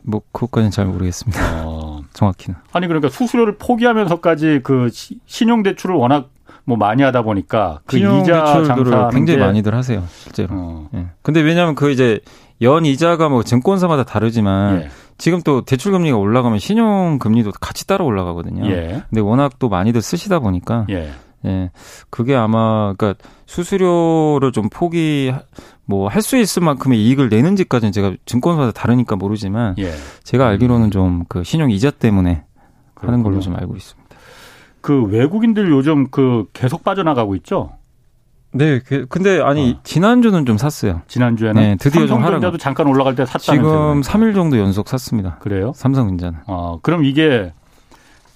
뭐 그것까지는 잘 모르겠습니다. 어. 정확히는. 아니 그러니까 수수료를 포기하면서까지 그 신용 대출을 워낙 뭐 많이 하다 보니까 그 이자 장사 굉장히 많이들 하세요 실제로. 어. 예. 근데 왜냐하면 그 이제 연 이자가 뭐 증권사마다 다르지만 예. 지금 또 대출 금리가 올라가면 신용 금리도 같이 따라 올라가거든요. 예. 근데 워낙 또 많이들 쓰시다 보니까 예. 예. 그게 아마 그러니까 수수료를 좀 포기 뭐 할 수 있을 만큼의 이익을 내는지까지는 제가 증권사마다 다르니까 모르지만 예. 제가 알기로는 좀 그 신용 이자 때문에 그렇군요. 하는 걸로 좀 알고 있습니다. 그 외국인들 요즘 그 계속 빠져나가고 있죠. 네, 그, 근데 아니 어. 지난주는 좀 샀어요. 지난주에는 네, 드디어 좀 하라고. 잠깐 올라갈 때 샀다는 지금 3일 정도 연속 샀습니다. 그래요? 삼성전자는. 어, 그럼 이게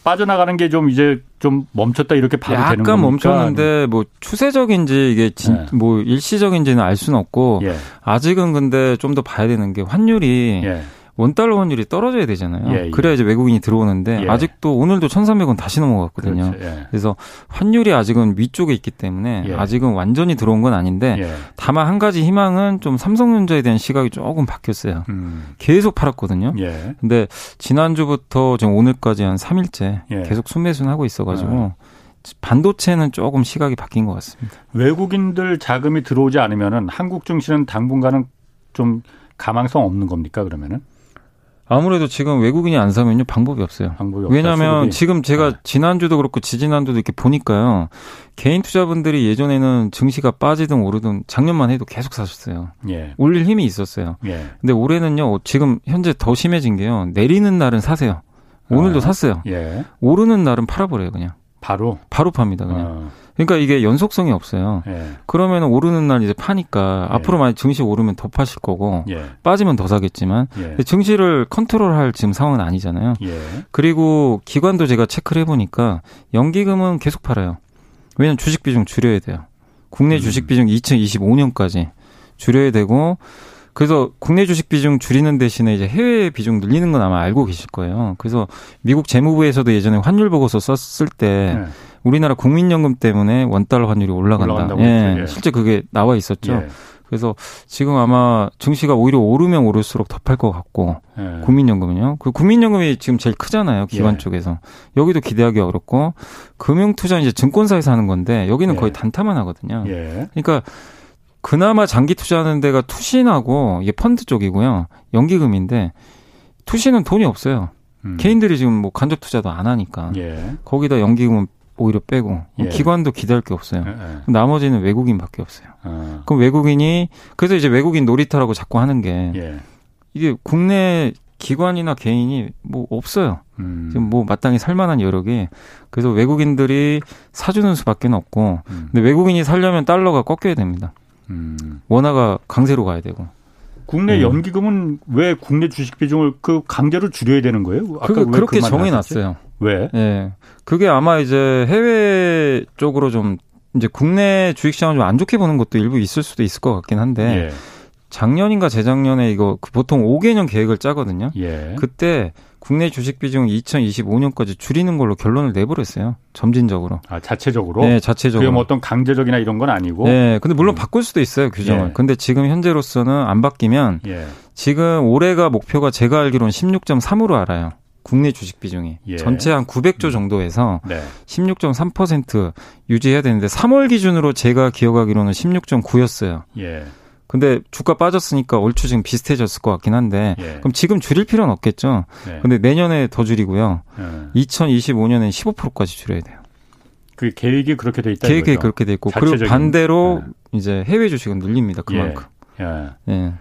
빠져나가는 게 좀 이제 좀 멈췄다 이렇게 봐도 되는 겁니까? 약간 멈췄는데 뭐 추세적인지 이게 진, 네. 뭐 일시적인지는 알 수는 없고 예. 아직은 근데 좀 더 봐야 되는 게 환율이 예. 원달러 환율이 떨어져야 되잖아요. 예, 예. 그래야 이제 외국인이 들어오는데 예. 아직도 오늘도 1,300원 다시 넘어갔거든요. 그렇죠. 예. 그래서 환율이 아직은 위쪽에 있기 때문에 예. 아직은 완전히 들어온 건 아닌데 예. 다만 한 가지 희망은 좀 삼성전자에 대한 시각이 조금 바뀌었어요. 음. 계속 팔았거든요. 근데 지난주부터 지금 오늘까지 한 3일째 계속 순매수는 하고 있어 가지고 반도체는 조금 시각이 바뀐 것 같습니다. 외국인들 자금이 들어오지 않으면은 한국 증시는 당분간은 좀 가망성 없는 겁니까 그러면은? 아무래도 지금 외국인이 안 사면요 방법이 없어요. 방법이 왜냐하면 지금 제가 네. 지난주도 그렇고 지지난주도 이렇게 보니까요 개인 투자분들이 예전에는 증시가 빠지든 오르든 작년만 해도 계속 사셨어요. 예. 올릴 힘이 있었어요. 예. 근데 올해는요 지금 현재 더 심해진 게요 내리는 날은 사세요. 오늘도 아. 샀어요. 예. 오르는 날은 팔아버려요 그냥. 바로 바로 팝니다 그냥. 아. 그러니까 이게 연속성이 없어요. 예. 그러면 오르는 날 이제 파니까 예. 앞으로 만약 증시 오르면 더 파실 거고 예. 빠지면 더 사겠지만 예. 증시를 컨트롤할 지금 상황은 아니잖아요. 예. 그리고 기관도 제가 체크를 해보니까 연기금은 계속 팔아요. 왜냐면 주식 비중 줄여야 돼요. 국내 음. 주식 비중 2025년까지 줄여야 되고 그래서 국내 주식 비중 줄이는 대신에 이제 해외 비중 늘리는 건 아마 알고 계실 거예요. 그래서 미국 재무부에서도 예전에 환율 보고서 썼을 때 네. 우리나라 국민연금 때문에 원달러 환율이 올라간다. 예, 예. 실제 그게 나와 있었죠. 예. 그래서 지금 아마 증시가 오히려 오르면 오를수록 더팔 것 같고 예. 국민연금은요. 그 국민연금이 지금 제일 크잖아요. 기관 예. 쪽에서 여기도 기대하기 어렵고 금융투자 이제 증권사에서 하는 건데 여기는 예. 거의 단타만 하거든요. 예. 그러니까 그나마 장기 투자하는 데가 투신하고 이게 펀드 쪽이고요. 연기금인데 투신은 돈이 없어요. 음. 개인들이 지금 뭐 간접 투자도 안 하니까 예. 거기다 연기금은 오히려 빼고 예. 기관도 기대할 게 없어요. 예, 예. 나머지는 외국인밖에 없어요. 아. 그럼 외국인이 그래서 이제 외국인 놀이터라고 자꾸 하는 게 예. 이게 국내 기관이나 개인이 뭐 없어요. 음. 지금 뭐 마땅히 살만한 여력이 그래서 외국인들이 사주는 수밖에 없고 음. 근데 외국인이 살려면 달러가 꺾여야 됩니다. 음. 원화가 강세로 가야 되고. 국내 음. 연기금은 왜 국내 주식 비중을 그 강제로 줄여야 되는 거예요? 아까 그, 그렇게 그 정해놨어요. 왜? 예. 네. 그게 아마 이제 해외 쪽으로 좀 이제 국내 주식시장을 좀 안 좋게 보는 것도 일부 있을 수도 있을 것 같긴 한데 예. 작년인가 재작년에 이거 그 보통 5개년 계획을 짜거든요. 예. 그때 국내 주식 비중 2025년까지 줄이는 걸로 결론을 내버렸어요. 점진적으로. 아, 자체적으로? 네, 자체적으로. 그게 뭐 어떤 강제적이나 이런 건 아니고? 네, 근데 물론 음. 바꿀 수도 있어요, 규정을. 예. 근데 지금 현재로서는 안 바뀌면 예. 지금 올해가 목표가 제가 알기로는 16.3으로 알아요. 국내 주식 비중이 예. 전체 한 900조 음. 정도에서 네. 16.3% 유지해야 되는데 3월 기준으로 제가 기억하기로는 16.9였어요. 예. 근데 주가 빠졌으니까 얼추 지금 비슷해졌을 것 같긴 한데 예. 그럼 지금 줄일 필요는 없겠죠. 예. 근데 내년에 더 줄이고요. 예. 2025년엔 15%까지 줄여야 돼요. 그 계획이 그렇게 돼 있다. 계획이 그렇게 돼 있고 자체적인, 그리고 반대로 예. 이제 해외 주식은 늘립니다. 그만큼. 예.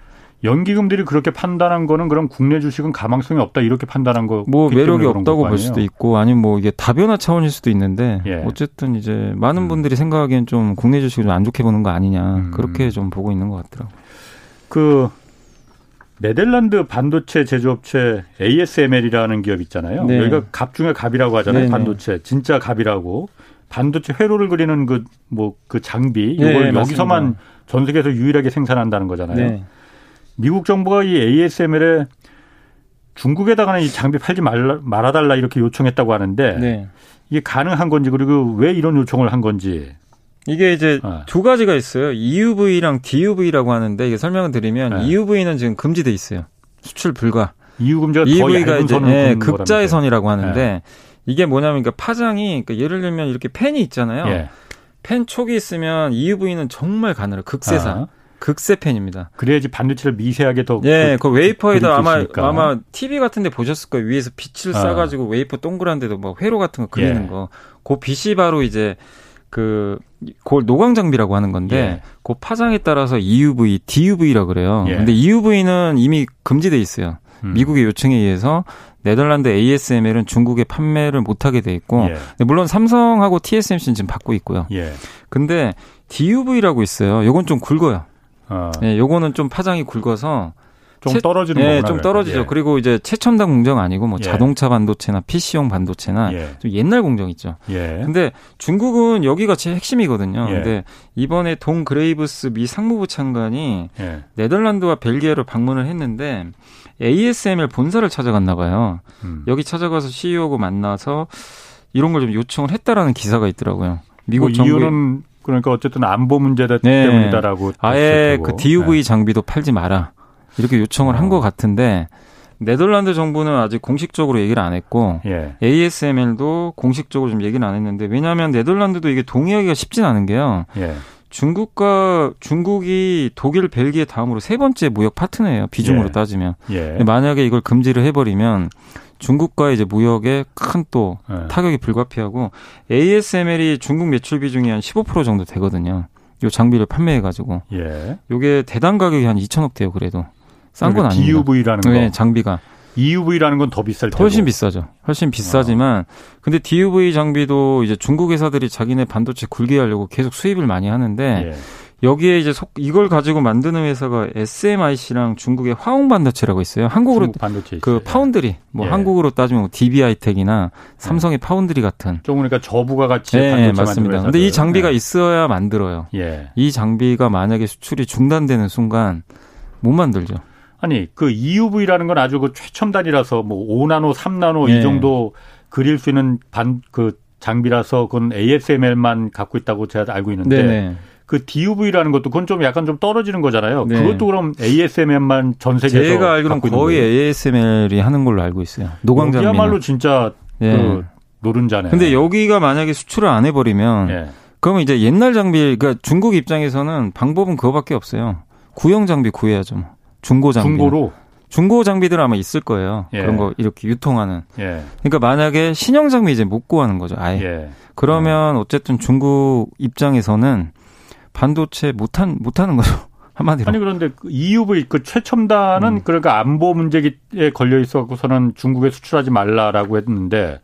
예. 연기금들이 그렇게 판단한 거는 그럼 국내 주식은 가망성이 없다 이렇게 판단한 거. 뭐 매력이 없다고 볼 수도 있고 아니면 뭐 이게 다변화 차원일 수도 있는데 예. 어쨌든 이제 많은 음. 분들이 생각하기엔 좀 국내 주식을 좀 안 좋게 보는 거 아니냐 음. 그렇게 좀 보고 있는 것 같더라고요. 그 네덜란드 반도체 제조업체 ASML이라는 기업 있잖아요. 네. 여기가 갑 중에 갑이라고 하잖아요. 네네. 반도체 진짜 갑이라고 반도체 회로를 그리는 그 뭐그 뭐 그 장비 네, 이걸 네, 여기서만 전 세계에서 유일하게 생산한다는 거잖아요. 네. 미국 정부가 이 ASML에 중국에다가는 이 장비 팔지 말라, 말아달라 이렇게 요청했다고 하는데 네. 이게 가능한 건지 그리고 왜 이런 요청을 한 건지 이게 이제 어. 두 가지가 있어요. EUV랑 DUV라고 하는데 이게 설명을 드리면 네. EUV는 지금 금지돼 있어요. 수출 불가. EU 금지가 EUV가 이제 네, 극자외선이라고 하는데 네. 이게 뭐냐면 그러니까 파장이 그러니까 예를 들면 이렇게 펜이 있잖아요. 예. 펜 촉이 있으면 EUV는 정말 가늘어 극세사. 아. 극세펜입니다. 그래야지 반도체를 미세하게 더. 예, 그, 그 웨이퍼에다 아마 아마 TV 같은 데 보셨을 거예요. 위에서 빛을 아. 쏴가지고 웨이퍼 동그란 데도 뭐 회로 같은 거 그리는 예. 거. 그 빛이 바로 이제 그, 그걸 노광 장비라고 하는 건데, 예. 그 파장에 따라서 EUV, DUV라 그래요. 예. 근데 EUV는 이미 금지돼 있어요. 음. 미국의 요청에 의해서 네덜란드 ASML은 중국에 판매를 못하게 돼 있고, 예. 물론 삼성하고 TSMC는 지금 받고 있고요. 예. 근데 DUV라고 있어요. 요건 좀 굵어요. 어. 네, 요거는 좀 파장이 굵어서 좀 떨어지는 네, 거구나. 좀 떨어지죠. 예. 그리고 이제 최첨단 공정 아니고 뭐 예. 자동차 반도체나 PC용 반도체나 예. 좀 옛날 공정 있죠. 예. 근데 중국은 여기가 제일 핵심이거든요. 예. 근데 이번에 돈 그레이브스 미 상무부 장관이 예. 네덜란드와 벨기에를 방문을 했는데 ASML 본사를 찾아갔나 봐요. 음. 여기 찾아가서 CEO하고 만나서 이런 걸 좀 요청을 했다라는 기사가 있더라고요. 미국 뭐 정부 이유는 그러니까 어쨌든 안보 문제 네. 때문이다라고 아예 그 DUV 네. 장비도 팔지 마라 이렇게 요청을 어. 한것 같은데 네덜란드 정부는 아직 공식적으로 얘기를 안 했고 예. ASML도 공식적으로 좀 얘기를 안 했는데 왜냐하면 네덜란드도 이게 동의하기가 쉽진 않은 게요. 예. 중국과 중국이 독일, 벨기에 다음으로 세 번째 무역 파트너예요. 비중으로 예. 따지면. 예. 만약에 이걸 금지를 해버리면 중국과 이제 무역에 큰또 네. 타격이 불가피하고 ASML이 중국 매출 비중이 한 15% 정도 되거든요. 요 장비를 판매해 가지고. 예. 요게 대당 가격이 한 2천억 대요 그래도. 싼 건 아니에요. DUV라는 거. 네, 장비가. EUV라는 건 더 비쌀 테고. 훨씬 비싸죠. 훨씬 비싸지만 어. 근데 DUV 장비도 이제 중국 회사들이 자기네 반도체 굴게 하려고 계속 수입을 많이 하는데 예. 여기에 이제 속 이걸 가지고 만드는 회사가 SMIC랑 중국의 화홍 반도체라고 있어요. 한국으로 반도체 그 파운드리 뭐 예. 한국으로 따지면 뭐 DBI텍이나 삼성의 예. 파운드리 같은 좀 그러니까 저부가 같이 네, 반도체 맞습니다. 근데 이 장비가 네. 있어야 만들어요. 예. 이 장비가 만약에 수출이 중단되는 순간 못 만들죠. 아니 그 EUV라는 건 아주 그 최첨단이라서 뭐 5나노, 3나노 이 예. 정도 그릴 수 있는 반 그 장비라서 그건 ASML만 갖고 있다고 제가 알고 있는데 네네. 그 DUV라는 것도 그건 좀 약간 좀 떨어지는 거잖아요. 네. 그것도 그럼 ASML만 전 세계에서 제가 알기로는 거의 ASML이 하는 걸로 알고 있어요. 노광장비. 야말로 진짜 네. 그 노른자네. 근데 여기가 만약에 수출을 안 해버리면 네. 그러면 이제 옛날 장비, 그러니까 중국 입장에서는 방법은 그거밖에 없어요. 구형 장비 구해야죠. 뭐. 중고 장비. 중고로. 중고 장비들 아마 있을 거예요. 예. 그런 거 이렇게 유통하는. 예. 그러니까 만약에 신형 장비 이제 못 구하는 거죠. 아예. 예. 그러면 어쨌든 중국 입장에서는 반도체 못한 못하는 거죠. 한마디로. 아니 그런데 EUV 그 최첨단은 음. 그러니까 안보 문제에 걸려 있어갖고서는 중국에 수출하지 말라라고 했는데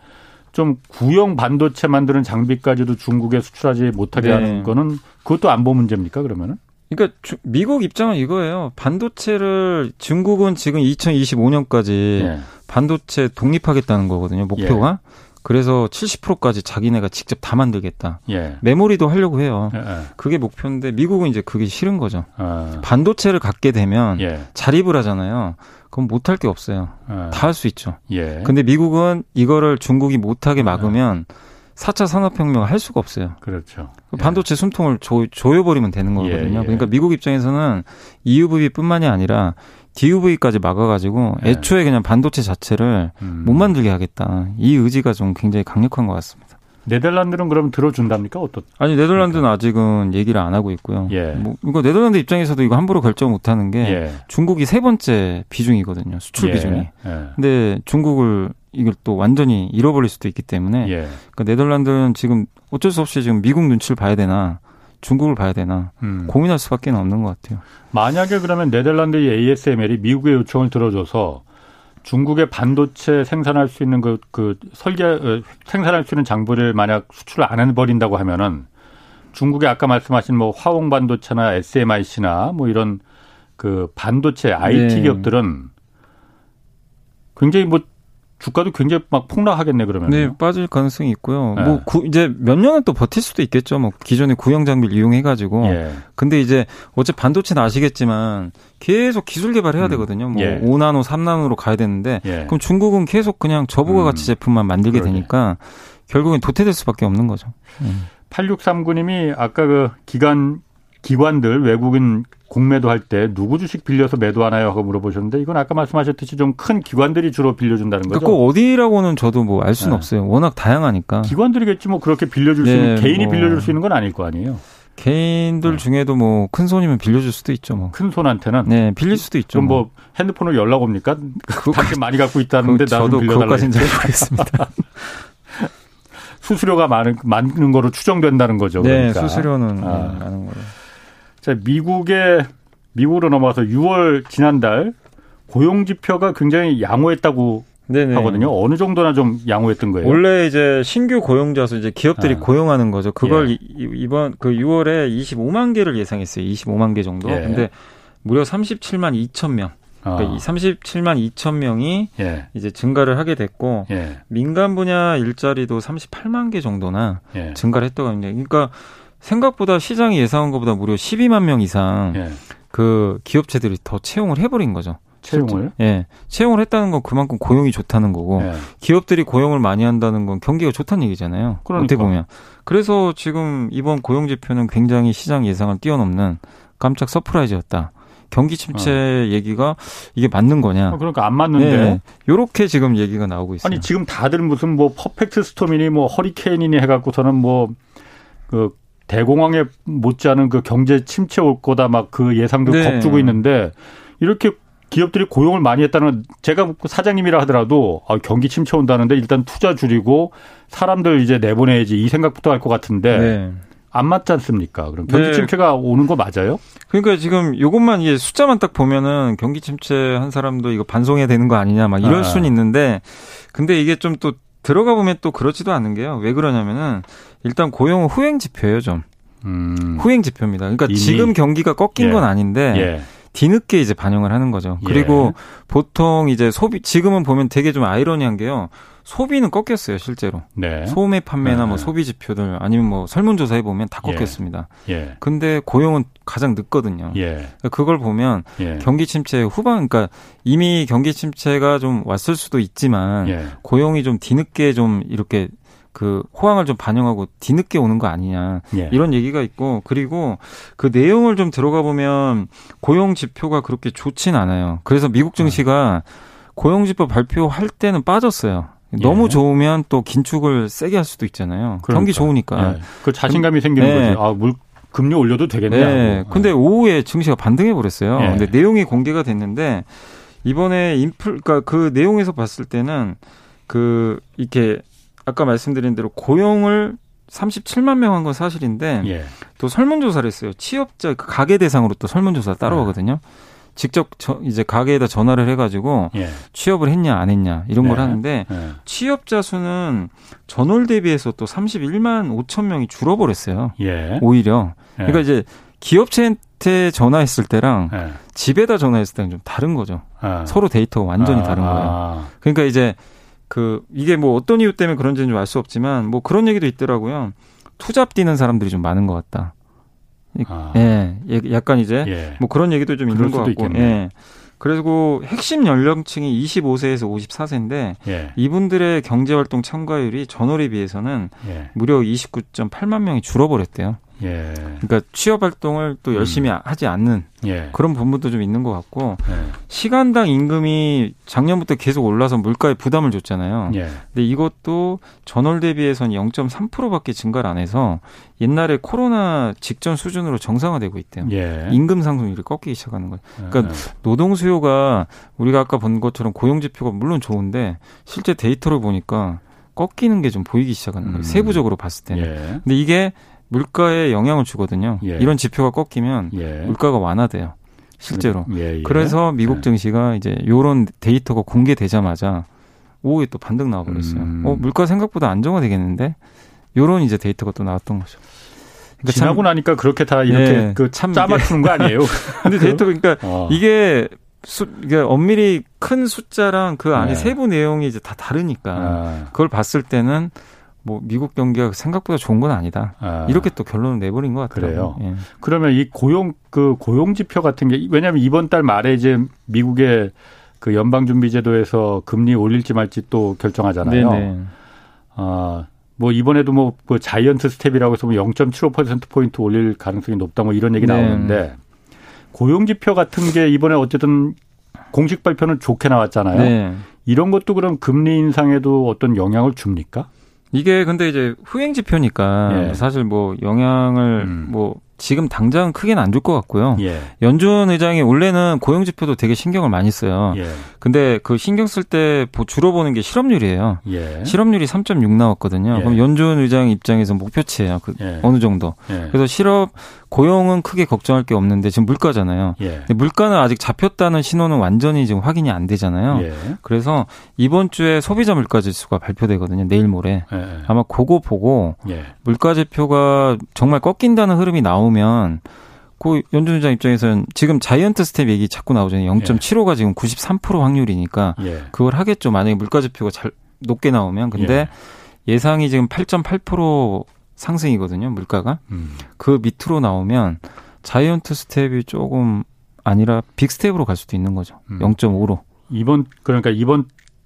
좀 구형 반도체 만드는 장비까지도 중국에 수출하지 못하게 네. 하는 거는 그것도 안보 문제입니까 그러면은? 그러니까 미국 입장은 이거예요. 반도체를 중국은 지금 2025년까지 네. 반도체 독립하겠다는 거거든요. 목표가. 예. 그래서 70%까지 자기네가 직접 다 만들겠다. 예. 메모리도 하려고 해요. 예. 예. 그게 목표인데 미국은 이제 그게 싫은 거죠. 아. 반도체를 갖게 되면 예. 자립을 하잖아요. 그럼 못할 게 없어요. 아. 다할 수 있죠. 예. 근데 미국은 이거를 중국이 못하게 막으면 아. 4차 산업혁명을 할 수가 없어요. 그렇죠. 그 반도체 숨통을 조, 조여버리면 되는 거거든요. 그러니까 미국 입장에서는 EUV뿐만이 아니라 DUV까지 막아가지고 네. 애초에 그냥 반도체 자체를 음. 못 만들게 하겠다. 이 의지가 좀 굉장히 강력한 것 같습니다. 네덜란드는 그럼 들어준답니까? 어떻? 아니 네덜란드는 그러니까. 아직은 얘기를 안 하고 있고요. 예. 뭐 이거 네덜란드 입장에서도 이거 함부로 결정 못 하는 게 예. 중국이 세 번째 비중이거든요. 수출 예. 비중이. 예. 근데 중국을 이걸 또 완전히 잃어버릴 수도 있기 때문에 예. 그러니까 네덜란드는 지금 어쩔 수 없이 지금 미국 눈치를 봐야 되나 중국을 봐야 되나 음. 고민할 수밖에 없는 것 같아요. 만약에 그러면 네덜란드의 ASML이 미국의 요청을 들어줘서 중국의 반도체 생산할 수 있는 그, 그 설계 어, 생산할 수 있는 장비를 만약 수출을 안 해버린다고 하면은 중국의 아까 말씀하신 뭐 화홍 반도체나 SMIC나 뭐 이런 그 반도체 IT 네. 기업들은 굉장히 뭐 주가도 굉장히 막 폭락하겠네 그러면. 네, 빠질 가능성이 있고요. 네. 뭐 구, 이제 몇 년은 또 버틸 수도 있겠죠. 뭐 기존의 구형 장비를 이용해 가지고. 예. 근데 이제 어째 반도체는 아시겠지만 계속 기술 개발해야 음. 되거든요. 뭐 예. 5나노, 3나노로 가야 되는데 예. 그럼 중국은 계속 그냥 저부가 가치 음. 제품만 만들게 그러게. 되니까 결국엔 도태될 수밖에 없는 거죠. 음. 8639님이 아까 그 기관 기관들 외국인 공매도 할 때 누구 주식 빌려서 매도하나요? 하고 물어보셨는데 이건 아까 말씀하셨듯이 좀 큰 기관들이 주로 빌려준다는 거죠. 꼭 어디라고는 저도 뭐 알 수는 네. 없어요. 워낙 다양하니까. 기관들이겠지 뭐 그렇게 빌려줄 네, 수 있는 개인이 뭐. 빌려줄 수 있는 건 아닐 거 아니에요. 개인들 네. 중에도 뭐 큰 손이면 빌려줄 수도 있죠. 뭐. 큰 손한테는 네 빌릴 수도 있죠. 그럼 뭐, 뭐 핸드폰을 연락 옵니까? 당신 많이 갖고 있다는데 나도 빌려달라고. 잘 모르겠습니다. 수수료가 많은 많은 거로 추정된다는 거죠. 네, 그러니까. 수수료는 아. 많은 거로. 자, 미국의 미국으로 넘어와서 6월 지난달 고용 지표가 굉장히 양호했다고 네네. 하거든요. 어느 정도나 좀 양호했던 거예요? 원래 이제 신규 고용자 수 이제 기업들이 아. 고용하는 거죠. 그걸 예. 이번 그 6월에 25만 개를 예상했어요. 25만 개 정도. 예. 근데 무려 37만 2천 명. 그러니까 아. 이 37만 2천 명이 예. 이제 증가를 하게 됐고 예. 민간 분야 일자리도 38만 개 정도나 예. 증가를 했다고 합니다. 그러니까 생각보다 시장이 예상한 것보다 무려 12만 명 이상 예. 그 기업체들이 더 채용을 해버린 거죠. 채용을? 예. 채용을 했다는 건 그만큼 고용이 좋다는 거고 예. 기업들이 고용을 많이 한다는 건 경기가 좋다는 얘기잖아요. 그러니까. 어떻게 보면. 그래서 지금 이번 고용 지표는 굉장히 시장 예상을 뛰어넘는 깜짝 서프라이즈였다. 경기 침체 어. 얘기가 이게 맞는 거냐? 어, 그러니까 안 맞는데. 네. 요렇게 지금 얘기가 나오고 있어요. 아니 지금 다들 무슨 뭐 퍼펙트 스톰이니 뭐 허리케인이니 해갖고서는 뭐그 대공황에 못지않은 그 경제 침체 올 거다 막 그 예상도 네. 겁주고 있는데 이렇게 기업들이 고용을 많이 했다는 제가 사장님이라 하더라도 아, 경기 침체 온다는데 일단 투자 줄이고 사람들 이제 내보내야지 이 생각부터 할 것 같은데 네. 안 맞지 않습니까? 그럼 경기 네. 침체가 오는 거 맞아요? 그러니까 지금 요것만 이게 숫자만 딱 보면은 경기 침체 한 사람도 이거 반송해야 되는 거 아니냐 막 이럴 아. 수는 있는데 근데 이게 좀또 들어가 보면 또 그렇지도 않은 게요. 왜 그러냐면은 일단 고용은 후행 지표예요, 좀. 음. 후행 지표입니다. 그러니까 이미? 지금 경기가 꺾인 예. 건 아닌데 예. 뒤늦게 이제 반영을 하는 거죠. 그리고 예. 보통 이제 소비 지금은 보면 되게 좀 아이러니한 게요. 소비는 꺾였어요, 실제로. 네. 소매 판매나 뭐 네. 소비 지표들 아니면 뭐 설문조사 해 보면 다 예. 꺾였습니다. 예. 근데 고용은 가장 늦거든요. 예. 그걸 보면 예. 경기 침체 후반 그러니까 이미 경기 침체가 좀 왔을 수도 있지만 예. 고용이 좀 뒤늦게 좀 이렇게 그 호황을 좀 반영하고 뒤늦게 오는 거 아니냐 예. 이런 얘기가 있고 그리고 그 내용을 좀 들어가 보면 고용 지표가 그렇게 좋진 않아요. 그래서 미국 증시가 고용 지표 발표할 때는 빠졌어요. 너무 예. 좋으면 또 긴축을 세게 할 수도 있잖아요. 그러니까. 경기 좋으니까. 예. 그 자신감이 생기는 네. 거죠. 아, 물 금리 올려도 되겠네. 네. 근데 오후에 증시가 반등해 버렸어요. 예. 근데 내용이 공개가 됐는데 이번에 인플 그러니까 그 내용에서 봤을 때는 그 이렇게 아까 말씀드린 대로 고용을 37만 명 한 건 사실인데 예. 또 설문조사를 했어요. 취업자 그 가계 대상으로 또 설문조사 따로 네. 하거든요. 직접 저, 이제 가게에다 전화를 해가지고 예. 취업을 했냐 안 했냐 이런 네. 걸 하는데 네. 취업자 수는 전월 대비해서 또 31만 5천 명이 줄어버렸어요. 예. 오히려 예. 그러니까 이제 기업체한테 전화했을 때랑 예. 집에다 전화했을 때는 좀 다른 거죠. 아. 서로 데이터가 완전히 아. 다른 거예요. 아. 그러니까 이제 그 이게 뭐 어떤 이유 때문에 그런지는 좀 알 수 없지만 뭐 그런 얘기도 있더라고요. 투잡 뛰는 사람들이 좀 많은 것 같다. 아. 예, 예, 약간 이제 예. 뭐 그런 얘기도 좀 있는 것 같고. 있겠네. 예. 그리고 핵심 연령층이 25세에서 54세인데 예. 이분들의 경제 활동 참가율이 전월에 비해서는 예. 무려 29.8만 명이 줄어버렸대요. 예. 그러니까 취업 활동을 또 열심히 음. 하지 않는 예. 그런 부분도 좀 있는 것 같고 예. 시간당 임금이 작년부터 계속 올라서 물가에 부담을 줬잖아요. 예. 근데 이것도 전월 대비해서는 0.3%밖에 증가를 안 해서 옛날에 코로나 직전 수준으로 정상화되고 있대요. 예. 임금 상승률이 꺾이기 시작하는 거예요. 그러니까 예. 노동 수요가 우리가 아까 본 것처럼 고용 지표가 물론 좋은데 실제 데이터를 보니까 꺾이는 게 좀 보이기 시작하는 거예요. 음. 세부적으로 봤을 때는. 예. 근데 이게 물가에 영향을 주거든요. 예. 이런 지표가 꺾이면 예. 물가가 완화돼요. 실제로. 예, 예. 그래서 미국 예. 증시가 이제 요런 데이터가 공개되자마자 오후에 또 반등 나와버렸어요. 음. 어, 물가 생각보다 안정화되겠는데? 요런 이제 데이터가 또 나왔던 거죠. 그러니까 지나고 참, 나니까 그렇게 다 이렇게 예, 그참 짜맞추는 거 아니에요? 근데 데이터가 그러니까 어. 이게 수, 이게 엄밀히 큰 숫자랑 그 안에 네. 세부 내용이 이제 다 다르니까 아. 그걸 봤을 때는 뭐 미국 경기가 생각보다 좋은 건 아니다. 아. 이렇게 또 결론을 내버린 것 같아요. 그래요. 예. 그러면 이 고용 그 고용 지표 같은 게 왜냐하면 이번 달 말에 이제 미국의 그 연방준비제도에서 금리 올릴지 말지 또 결정하잖아요. 네네. 아, 뭐 이번에도 뭐 그 자이언트 스텝이라고 해서 뭐0.75% 포인트 올릴 가능성이 높다 뭐 이런 얘기 네. 나오는데 고용 지표 같은 게 이번에 어쨌든 공식 발표는 좋게 나왔잖아요. 네. 이런 것도 그럼 금리 인상에도 어떤 영향을 줍니까? 이게 근데 이제 후행 지표니까 예. 사실 뭐 영향을 음. 뭐 지금 당장 크게는 안 줄 것 같고요. 예. 연준 의장이 원래는 고용 지표도 되게 신경을 많이 써요. 예. 근데 그 신경 쓸 때 주로 보는 게 실업률이에요. 예. 실업률이 3.6 나왔거든요. 예. 그럼 연준 의장 입장에서 목표치예요. 그 예. 어느 정도. 예. 그래서 실업 고용은 크게 걱정할 게 없는데 지금 물가잖아요. 예. 물가는 아직 잡혔다는 신호는 완전히 지금 확인이 안 되잖아요. 예. 그래서 이번 주에 소비자 물가 지수가 발표되거든요. 내일 모레. 예. 아마 그거 보고 예. 물가 지표가 정말 꺾인다는 흐름이 나오면 그 연준 의장 입장에서는 지금 자이언트 스텝 얘기 자꾸 나오잖아요. 0.75가 지금 93% 확률이니까 예. 그걸 하겠죠. 만약에 물가 지표가 잘 높게 나오면 근데 예. 예상이 지금 8.8% 상승이거든요, 물가가. 음. 그 밑으로 나오면 자이언트 스텝이 조금 아니라 빅 스텝으로 갈 수도 있는 거죠. 음. 0.5로. 이번 그러니까 이번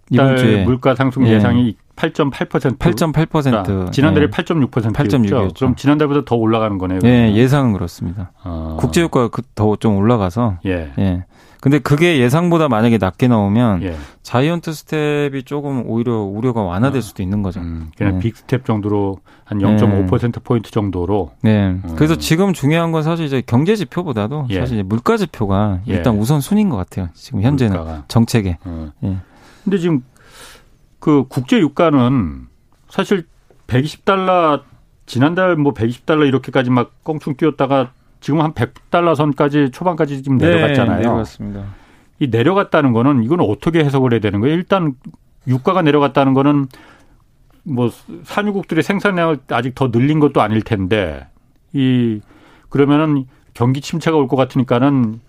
이번 주에 물가 상승 예. 상이 8.8%. 8.8%. 지난달에 예. 8.6%였죠. 8.6이었죠. 그럼 지난달보다 더 올라가는 거네요. 예, 예상은 그렇습니다. 아. 국제유가가 그더좀 올라가서 예. 예. 근데 그게 예상보다 만약에 낮게 나오면 예. 자이언트 스텝이 조금 오히려 우려가 완화될 아. 수도 있는 거죠. 음, 그냥 네. 빅 스텝 정도로 한 0.5% 네. 포인트 정도로. 네. 음. 그래서 지금 중요한 건 사실 이제 경제 지표보다도 예. 사실 물가 지표가 예. 일단 우선 순인 것 같아요. 지금 현재는 물가가. 정책에. 어. 예. 근데 지금 그 국제 유가는 사실 120달러 지난달 뭐 120달러 이렇게까지 막 껑충 뛰었다가 지금 한 100달러 선까지 초반까지 지금 네, 내려갔잖아요. 네, 내려갔습니다. 이 내려갔다는 거는 이건 어떻게 해석을 해야 되는 거예요? 일단 유가가 내려갔다는 거는 뭐 산유국들의 생산량을 아직 더 늘린 것도 아닐 텐데 이 그러면은 경기 침체가 올 것 같으니까는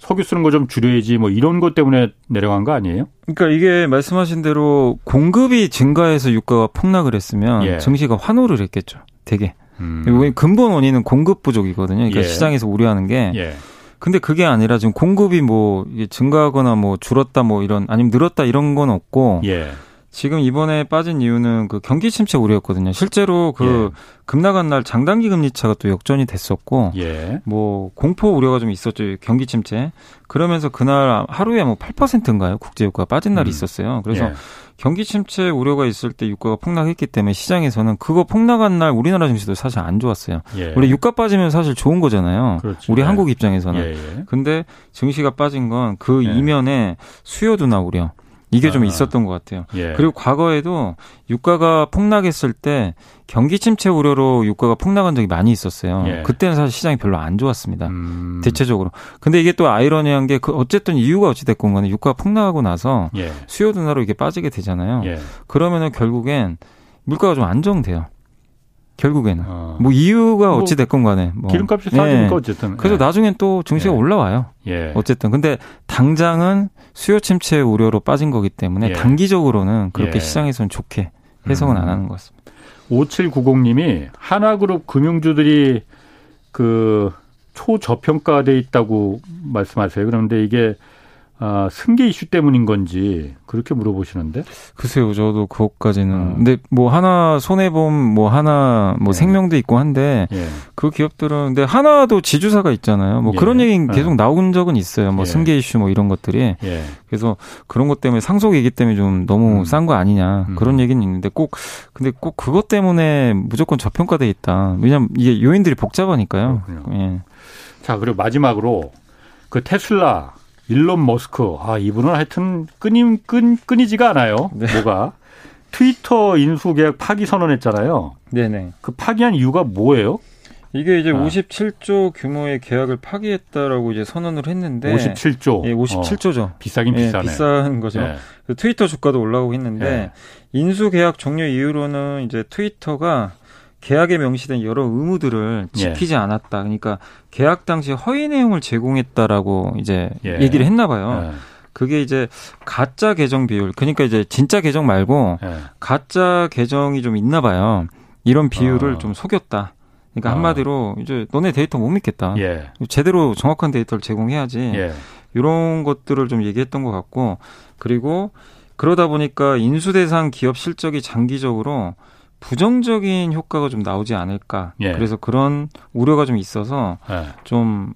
석유 쓰는 거 좀 줄여야지 뭐 이런 것 때문에 내려간 거 아니에요? 그러니까 이게 말씀하신 대로 공급이 증가해서 유가가 폭락을 했으면 예. 증시가 환호를 했겠죠. 되게. 음. 근본 원인은 공급 부족이거든요. 그러니까 예. 시장에서 우려하는 게. 예. 근데 그게 아니라 지금 공급이 뭐 증가하거나 뭐 줄었다 뭐 이런 아니면 늘었다 이런 건 없고 예. 지금 이번에 빠진 이유는 그 경기 침체 우려였거든요. 실제로 그 예. 급나간 날 장단기 금리차가 또 역전이 됐었고, 예. 뭐 공포 우려가 좀 있었죠. 경기 침체. 그러면서 그날 하루에 뭐 8%인가요? 국제 유가가 빠진 날이 음. 있었어요. 그래서 예. 경기 침체 우려가 있을 때 유가가 폭락했기 때문에 시장에서는 그거 폭락한 날 우리나라 증시도 사실 안 좋았어요. 예. 우리 유가 빠지면 사실 좋은 거잖아요. 그렇죠. 우리 예. 한국 입장에서는. 예, 예. 근데 증시가 빠진 건 그 이면에 수요 둔화 우려. 이게 좀 아. 있었던 것 같아요. 예. 그리고 과거에도 유가가 폭락했을 때 경기 침체 우려로 유가가 폭락한 적이 많이 있었어요. 예. 그때는 사실 시장이 별로 안 좋았습니다. 음. 대체적으로. 근데 이게 또 아이러니한 게 그 어쨌든 이유가 어찌 됐건 간에 유가가 폭락하고 나서 예. 수요 둔화로 이게 빠지게 되잖아요. 예. 그러면은 결국엔 물가가 좀 안정돼요. 결국에는 어. 뭐 이유가 뭐 어찌 됐건 간에 뭐. 기름값이 싸지니까 예. 어쨌든 그래서 예. 나중엔 또 증시가 예. 올라와요. 예. 어쨌든 근데 당장은 수요 침체 우려로 빠진 거기 때문에 예. 단기적으로는 그렇게 예. 시장에서는 좋게 해석은 음. 안 하는 것 같습니다. 5790님이 하나그룹 금융주들이 그 초저평가돼 있다고 말씀하세요. 그런데 이게 아, 승계 이슈 때문인 건지 그렇게 물어보시는데? 글쎄요, 저도 그것까지는. 어. 근데 뭐 하나 손해봄, 뭐 하나 뭐 예. 생명도 있고 한데 예. 그 기업들은 근데 하나도 지주사가 있잖아요. 뭐 예. 그런 얘기 는 예. 계속 나온 적은 있어요. 뭐 예. 승계 이슈 뭐 이런 것들이. 예. 그래서 그런 것 때문에 상속이기 때문에 좀 너무 음. 싼거 아니냐 음. 그런 얘기는 있는데 꼭 근데 꼭 그것 때문에 무조건 저평가돼 있다. 왜냐면 이게 요인들이 복잡하니까요. 예. 자 그리고 마지막으로 그 테슬라 일론 머스크. 아, 이분은 하여튼 끊임, 끊, 끊이지가 않아요. 네. 뭐가. 트위터 인수 계약 파기 선언했잖아요. 네네. 그 파기한 이유가 뭐예요? 이게 이제 아. 57조 규모의 계약을 파기했다라고 이제 선언을 했는데 57조. 예, 57조죠. 어, 비싸긴 예, 비싸네. 비싼 거죠. 예. 그 트위터 주가도 올라오고 했는데 예. 인수 계약 종료 이후로는 이제 트위터가 계약에 명시된 여러 의무들을 예. 지키지 예. 않았다. 그러니까 계약 당시 허위 내용을 제공했다라고 이제 예. 얘기를 했나 봐요. 예. 그게 이제 가짜 계정 비율. 그러니까 이제 진짜 계정 말고 예. 가짜 계정이 좀 있나 봐요. 이런 비율을 어. 좀 속였다. 그러니까 어. 한마디로 이제 너네 데이터 못 믿겠다. 예. 제대로 정확한 데이터를 제공해야지. 이런 것들을 좀 얘기했던 것 같고 그리고 그러다 보니까 인수 대상 기업 실적이 장기적으로 부정적인 효과가 좀 나오지 않을까. 예. 그래서 그런 우려가 좀 있어서 예. 좀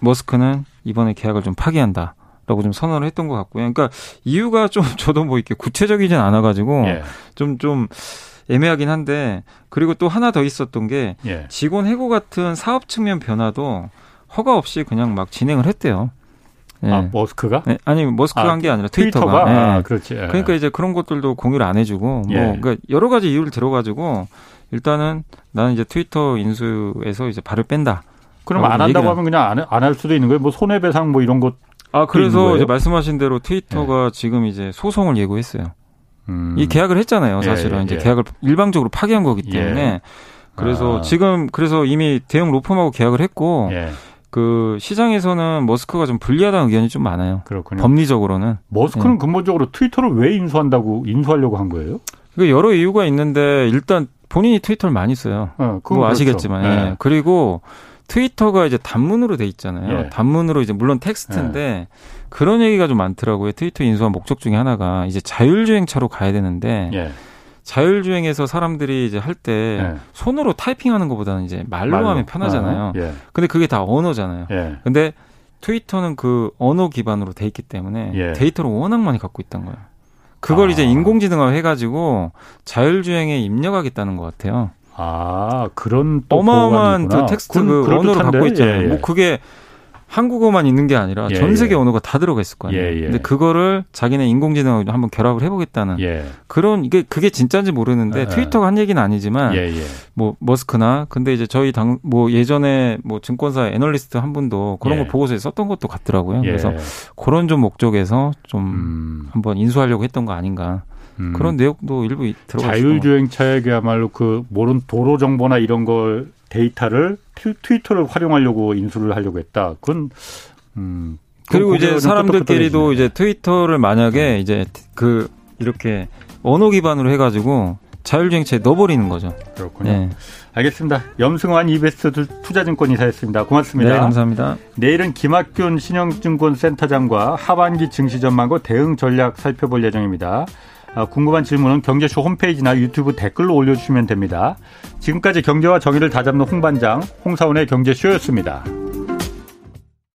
머스크는 이번에 계약을 좀 파기한다. 라고 좀 선언을 했던 것 같고요. 그러니까 이유가 좀 저도 뭐 이렇게 구체적이진 않아가지고 좀좀 예. 좀 애매하긴 한데 그리고 또 하나 더 있었던 게 예. 직원 해고 같은 사업 측면 변화도 허가 없이 그냥 막 진행을 했대요. 예. 아, 머스크가? 네. 아니, 머스크가 아, 한게 아니라 트위터가. 트위터가? 네. 아, 그렇지. 예. 그러니까 이제 그런 것들도 공유를 안 해주고, 뭐, 예. 그러니까 여러 가지 이유를 들어가지고, 일단은 나는 이제 트위터 인수에서 이제 발을 뺀다. 그럼 안 한다고 하면 그냥 안 할 수도 있는 거예요? 뭐 손해배상 뭐 이런 것. 아, 그래서 이제 말씀하신 대로 트위터가 예. 지금 이제 소송을 예고했어요. 음. 이 계약을 했잖아요, 예, 사실은. 이제 계약을 일방적으로 파기한 거기 때문에. 그래서 아. 지금 그래서 이미 대형 로펌하고 계약을 했고, 그 시장에서는 머스크가 좀 불리하다는 의견이 좀 많아요. 그렇군요. 법리적으로는. 머스크는 네. 근본적으로 트위터를 왜 인수한다고 인수하려고 한 거예요? 그 여러 이유가 있는데 일단 본인이 트위터를 많이 써요. 네, 뭐 그렇죠. 아시겠지만. 네. 예. 그리고 트위터가 이제 단문으로 돼 있잖아요. 예. 단문으로 이제 물론 텍스트인데 예. 그런 얘기가 좀 많더라고요. 트위터 인수한 목적 중에 하나가 이제 자율주행차로 가야 되는데 예. 자율주행에서 사람들이 이제 할때 네. 손으로 타이핑하는 것보다는 이제 말로, 말로. 하면 편하잖아요. 어, 예. 근데 그게 다 언어잖아요. 예. 근데 트위터는 그 언어 기반으로 돼 있기 때문에 예. 데이터를 워낙 많이 갖고 있던 거예요. 그걸 아. 이제 인공지능화 해가지고 자율주행에 입력하겠다는 것 같아요. 아 그런 어마어마한 그 텍스트 그 언어를 갖고 있잖아요. 예, 예. 뭐 그게 한국어만 있는 게 아니라 예, 전 세계 예. 언어가 다 들어가 있을 거 아니에요. 예, 예. 근데 그거를 자기네 인공지능하고 한번 결합을 해보겠다는 예. 그런 이게 그게 진짜인지 모르는데 예, 트위터가 한 얘기는 아니지만 뭐 머스크나 근데 이제 저희 당 뭐 예전에 뭐 증권사 애널리스트 한 분도 그런 거 보고서 썼던 것도 같더라고요. 그래서 그런 좀 목적에서 좀 음. 한번 인수하려고 했던 거 아닌가. 음. 그런 내용도 일부 들어가 있어요. 자율주행차에야말로 그 모른 도로 정보나 이런 걸 데이터를 트위터를 활용하려고 인수를 하려고 했다. 그건 음 그리고 이제 사람들끼리도 이제 트위터를 만약에 네. 이제 그 이렇게 언어 기반으로 해가지고 자율주행차에 넣어버리는 거죠. 그렇군요. 네. 알겠습니다. 염승환 이베스트 투자증권 이사였습니다. 고맙습니다. 네, 감사합니다. 내일은 김학균 신영증권 센터장과 하반기 증시 전망과 대응 전략 살펴볼 예정입니다. 아, 궁금한 질문은 경제쇼 홈페이지나 유튜브 댓글로 올려주시면 됩니다. 지금까지 경제와 정의를 다잡는 홍반장 홍사원의 경제쇼였습니다.